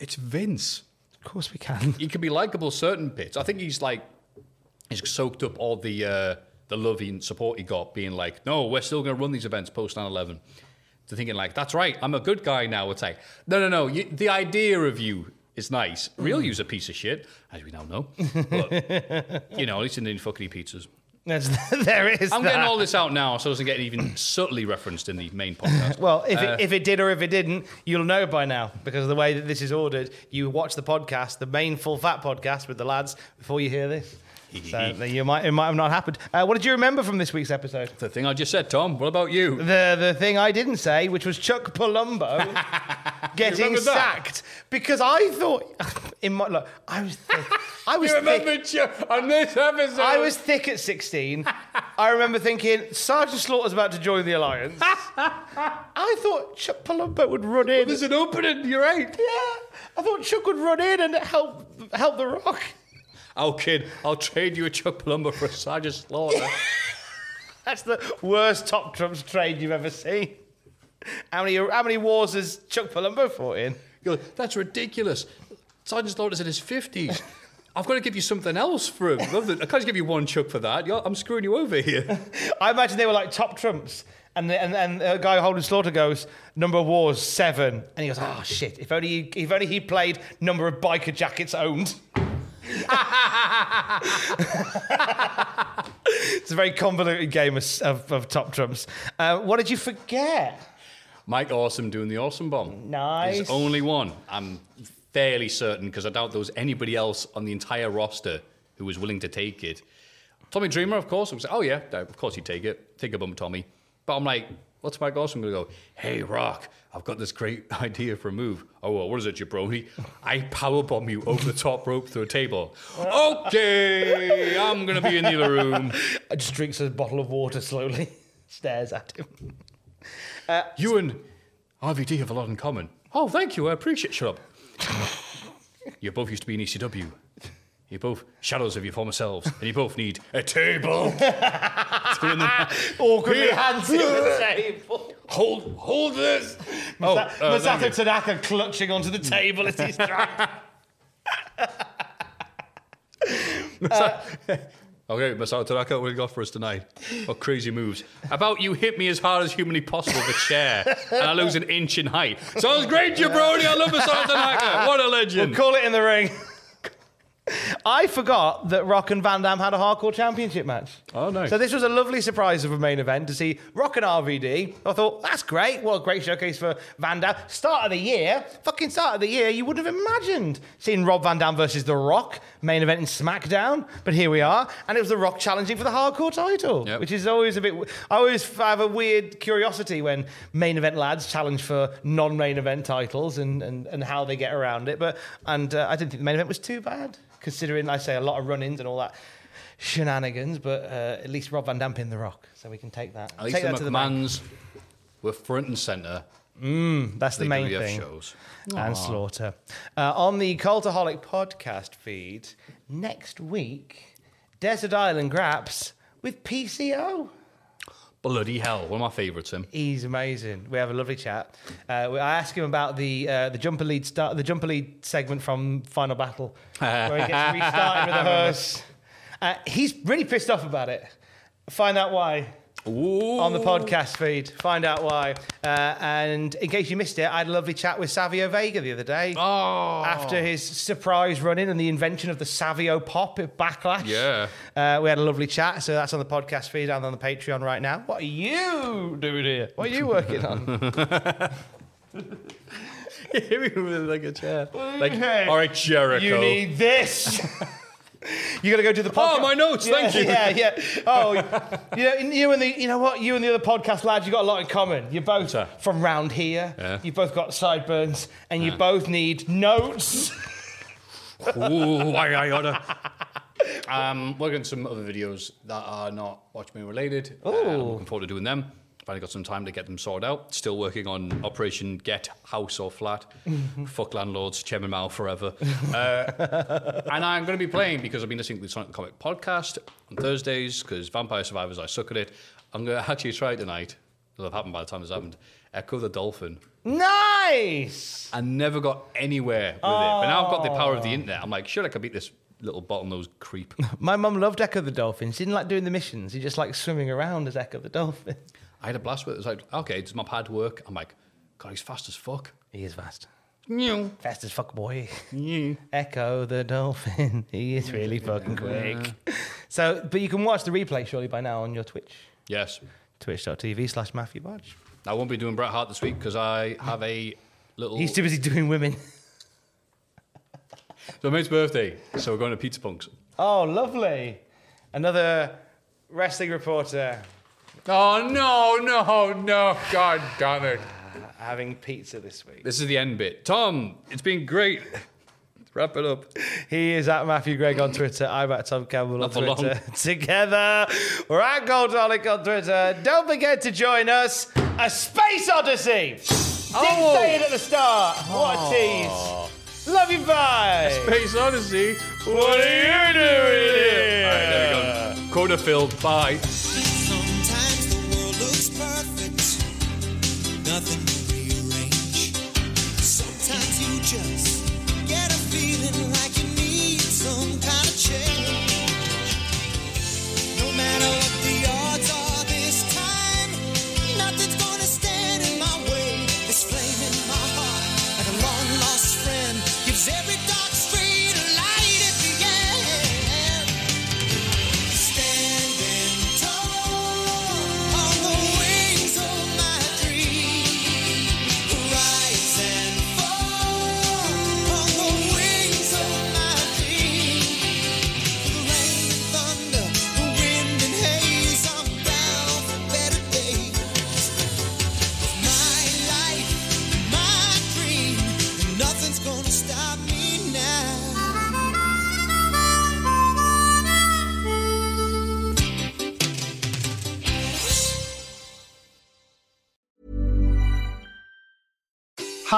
It's Vince. of course we can. He can be likable certain bits. I think he's like he's soaked up all the uh, the love and support he got, being like, no, we're still going to run these events post 9/11. To thinking like, that's right, I'm a good guy now. It's like, no, no, no. You, the idea of you is nice. Real you's a piece of shit, as we now know. But you know, at least in the fucking pizzas. That's, there is. I'm that. getting all this out now, so it doesn't get even subtly referenced in the main podcast. Well, if, Uh, it, if it did or if it didn't, you'll know by now because of the way that this is ordered. You watch the podcast, the main full fat podcast with the lads, before you hear this. so you might it might have not happened. Uh, what did you remember from this week's episode? the thing I just said, Tom. What about you? The the thing I didn't say, which was Chuck Palumbo getting sacked, because I thought in my look, I was thick. I was You thick. remember Chuck on this episode? I was thick at 16. I remember thinking, Sergeant Slaughter's about to join the Alliance. I thought Chuck Palumbo would run in. There's an opening. You're right. Yeah, I thought Chuck would run in and help help the Rock. Oh, kid, I'll trade you a Chuck Palumbo for a Sergeant Slaughter. That's the worst top trumps trade you've ever seen. How many how many wars has Chuck Palumbo fought in? You go, that's ridiculous. Sergeant Slaughter's in his 50s. I've got to give you something else for him. I can't just give you one chuck for that. You're, I'm screwing you over here. I imagine they were like top trumps. And, the, and, and a guy holding Slaughter goes, number of wars, seven. And he goes, oh, shit, if only, he, if only he played number of biker jackets owned. it's a very convoluted game of, of, of top trumps. Uh, what did you forget? Mike Awesome doing the Awesome Bomb. Nice. There's only one. I'm fairly certain because I doubt there was anybody else on the entire roster who was willing to take it. Tommy Dreamer, of course. I was like, oh, yeah, of course he'd take it. Take a bump, Tommy. But I'm like, what's Mike Awesome going to go? Hey, Rock, I've got this great idea for a move. Oh, well, what is it, jabroni? I powerbomb you over the top rope through a table. Okay, I'm going to be in the other room. I just drinks a bottle of water slowly, stares at him. Uh, you and RVD have a lot in common. Oh, thank you. I appreciate. Shut up. you both used to be in ECW. You're both shadows of your former selves, and you both need a table. Awkwardly Here. hands him the table. hold, hold this. Oh, uh, thank Masato you. Tanaka clutching onto the table as he's trying. Okay, Masato Tanaka, what do you got for us tonight? What crazy moves? About you hit me as hard as humanly possible with a chair, and I lose an inch in height. Sounds great, jabroni. I love Masato Tanaka. What a legend. Call it in the ring. I forgot that Rock and Van Dam had a hardcore championship match. Oh, nice. So this was a lovely surprise of a main event to see Rock and RVD. I thought, that's great. What a great showcase for Van Dam. Start of the year, fucking start of the year, you wouldn't have imagined seeing Rob Van Dam versus The Rock, main event in SmackDown. But here we are. And it was The Rock challenging for the hardcore title, Yep. which is always a bit... I always have a weird curiosity when main event lads challenge for non-main event titles and, and, and how they get around it. But And uh, I didn't think the main event was too bad, considering, like I say, a lot of run-ins and all that shenanigans, but uh, at least Rob Van Dam pinned the rock, so we can take that. At least take the that to the. McMahons were front and centre. That's the main WWF thing. shows. And Slaughter. Uh, on the Cultaholic podcast feed next week, Desert Island Graps with PCO. Bloody hell, one of my favourites, him. He's amazing. We have a lovely chat. Uh, I asked him about the uh, the jumper lead start, the jumper lead segment from Final Battle, where he gets restarted with a hearse. Uh, he's really pissed off about it. Find out why. On the podcast feed. Find out why. Uh, and in case you missed it, I had a lovely chat with Savio Vega the other day. Oh. After his surprise run in and the invention of the Savio Pop at Backlash. Yeah. Uh, we had a lovely chat. So that's on the podcast feed and on the Patreon right now. What are you doing here? What are you working on? Hit me with like a chair. Like, Hey, all right, Jericho. You need this. You got to go to the podcast. Oh, my notes, Yeah, thank you. Yeah, yeah. Oh, you know, you and the, you know what? You and the other podcast lads, you got a lot in common. You're both Sir. from round here. Yeah. You both got sideburns, and you both need notes. Ooh, why I oughta. Um, working on some other videos that are not Watchmen related. Uh, I'm looking forward to doing them. Finally got some time to get them sorted out. Still working on Operation Get House or Flat. Fuck landlords, Chairman Mao forever. Uh, and I'm going to be playing because I've been listening to the Sonic Comic podcast on Thursdays because Vampire Survivors, I suck at it. I'm going to actually try tonight. It'll have happened by the time this happened. Ecco the Dolphin. nice. I never got anywhere with it. But now I've got the power of the internet. I'm like, sure, I could beat this little bottlenose creep. My mum loved Ecco the Dolphin. She didn't like doing the missions. She just liked swimming around as Ecco the Dolphin. I had a blast with it. It's like, okay, does my pad work? I'm like, God, he's fast as fuck. He is fast. New. Fast as fuck, boy. New. Ecco the Dolphin. He is really fucking quick. So, but you can watch the replay surely by now on your Twitch. Yes. Twitch.tv slash Matthew Bodge. I won't be doing Bret Hart this week because I have a little. He's too busy doing women. so, mate's birthday, so we're going to Pizza Punks. Oh, lovely. Another wrestling reporter Oh, no, no, no. God damn it. Uh, having pizza this week. This is the end bit. Tom, it's been great. Wrap it up. He is at Maffew Gregg on Twitter. I'm at Tom Campbell on Not for long. Twitter. Together, we're at Goldholic on Twitter. Don't forget to join us. A Space Odyssey. Didn't Oh. say it at the start. What a tease. Love you, bye. Space Odyssey. What are you doing here? All right, there we go. Quota filled. Bye. Nothing to rearrange. Sometimes you just get a feeling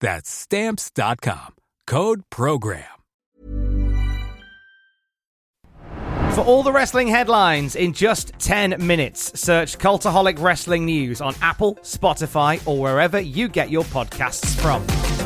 That's stamps.com. Code program. For all the wrestling headlines in just 10 minutes, search Cultaholic Wrestling News on Apple, Spotify, or wherever you get your podcasts from.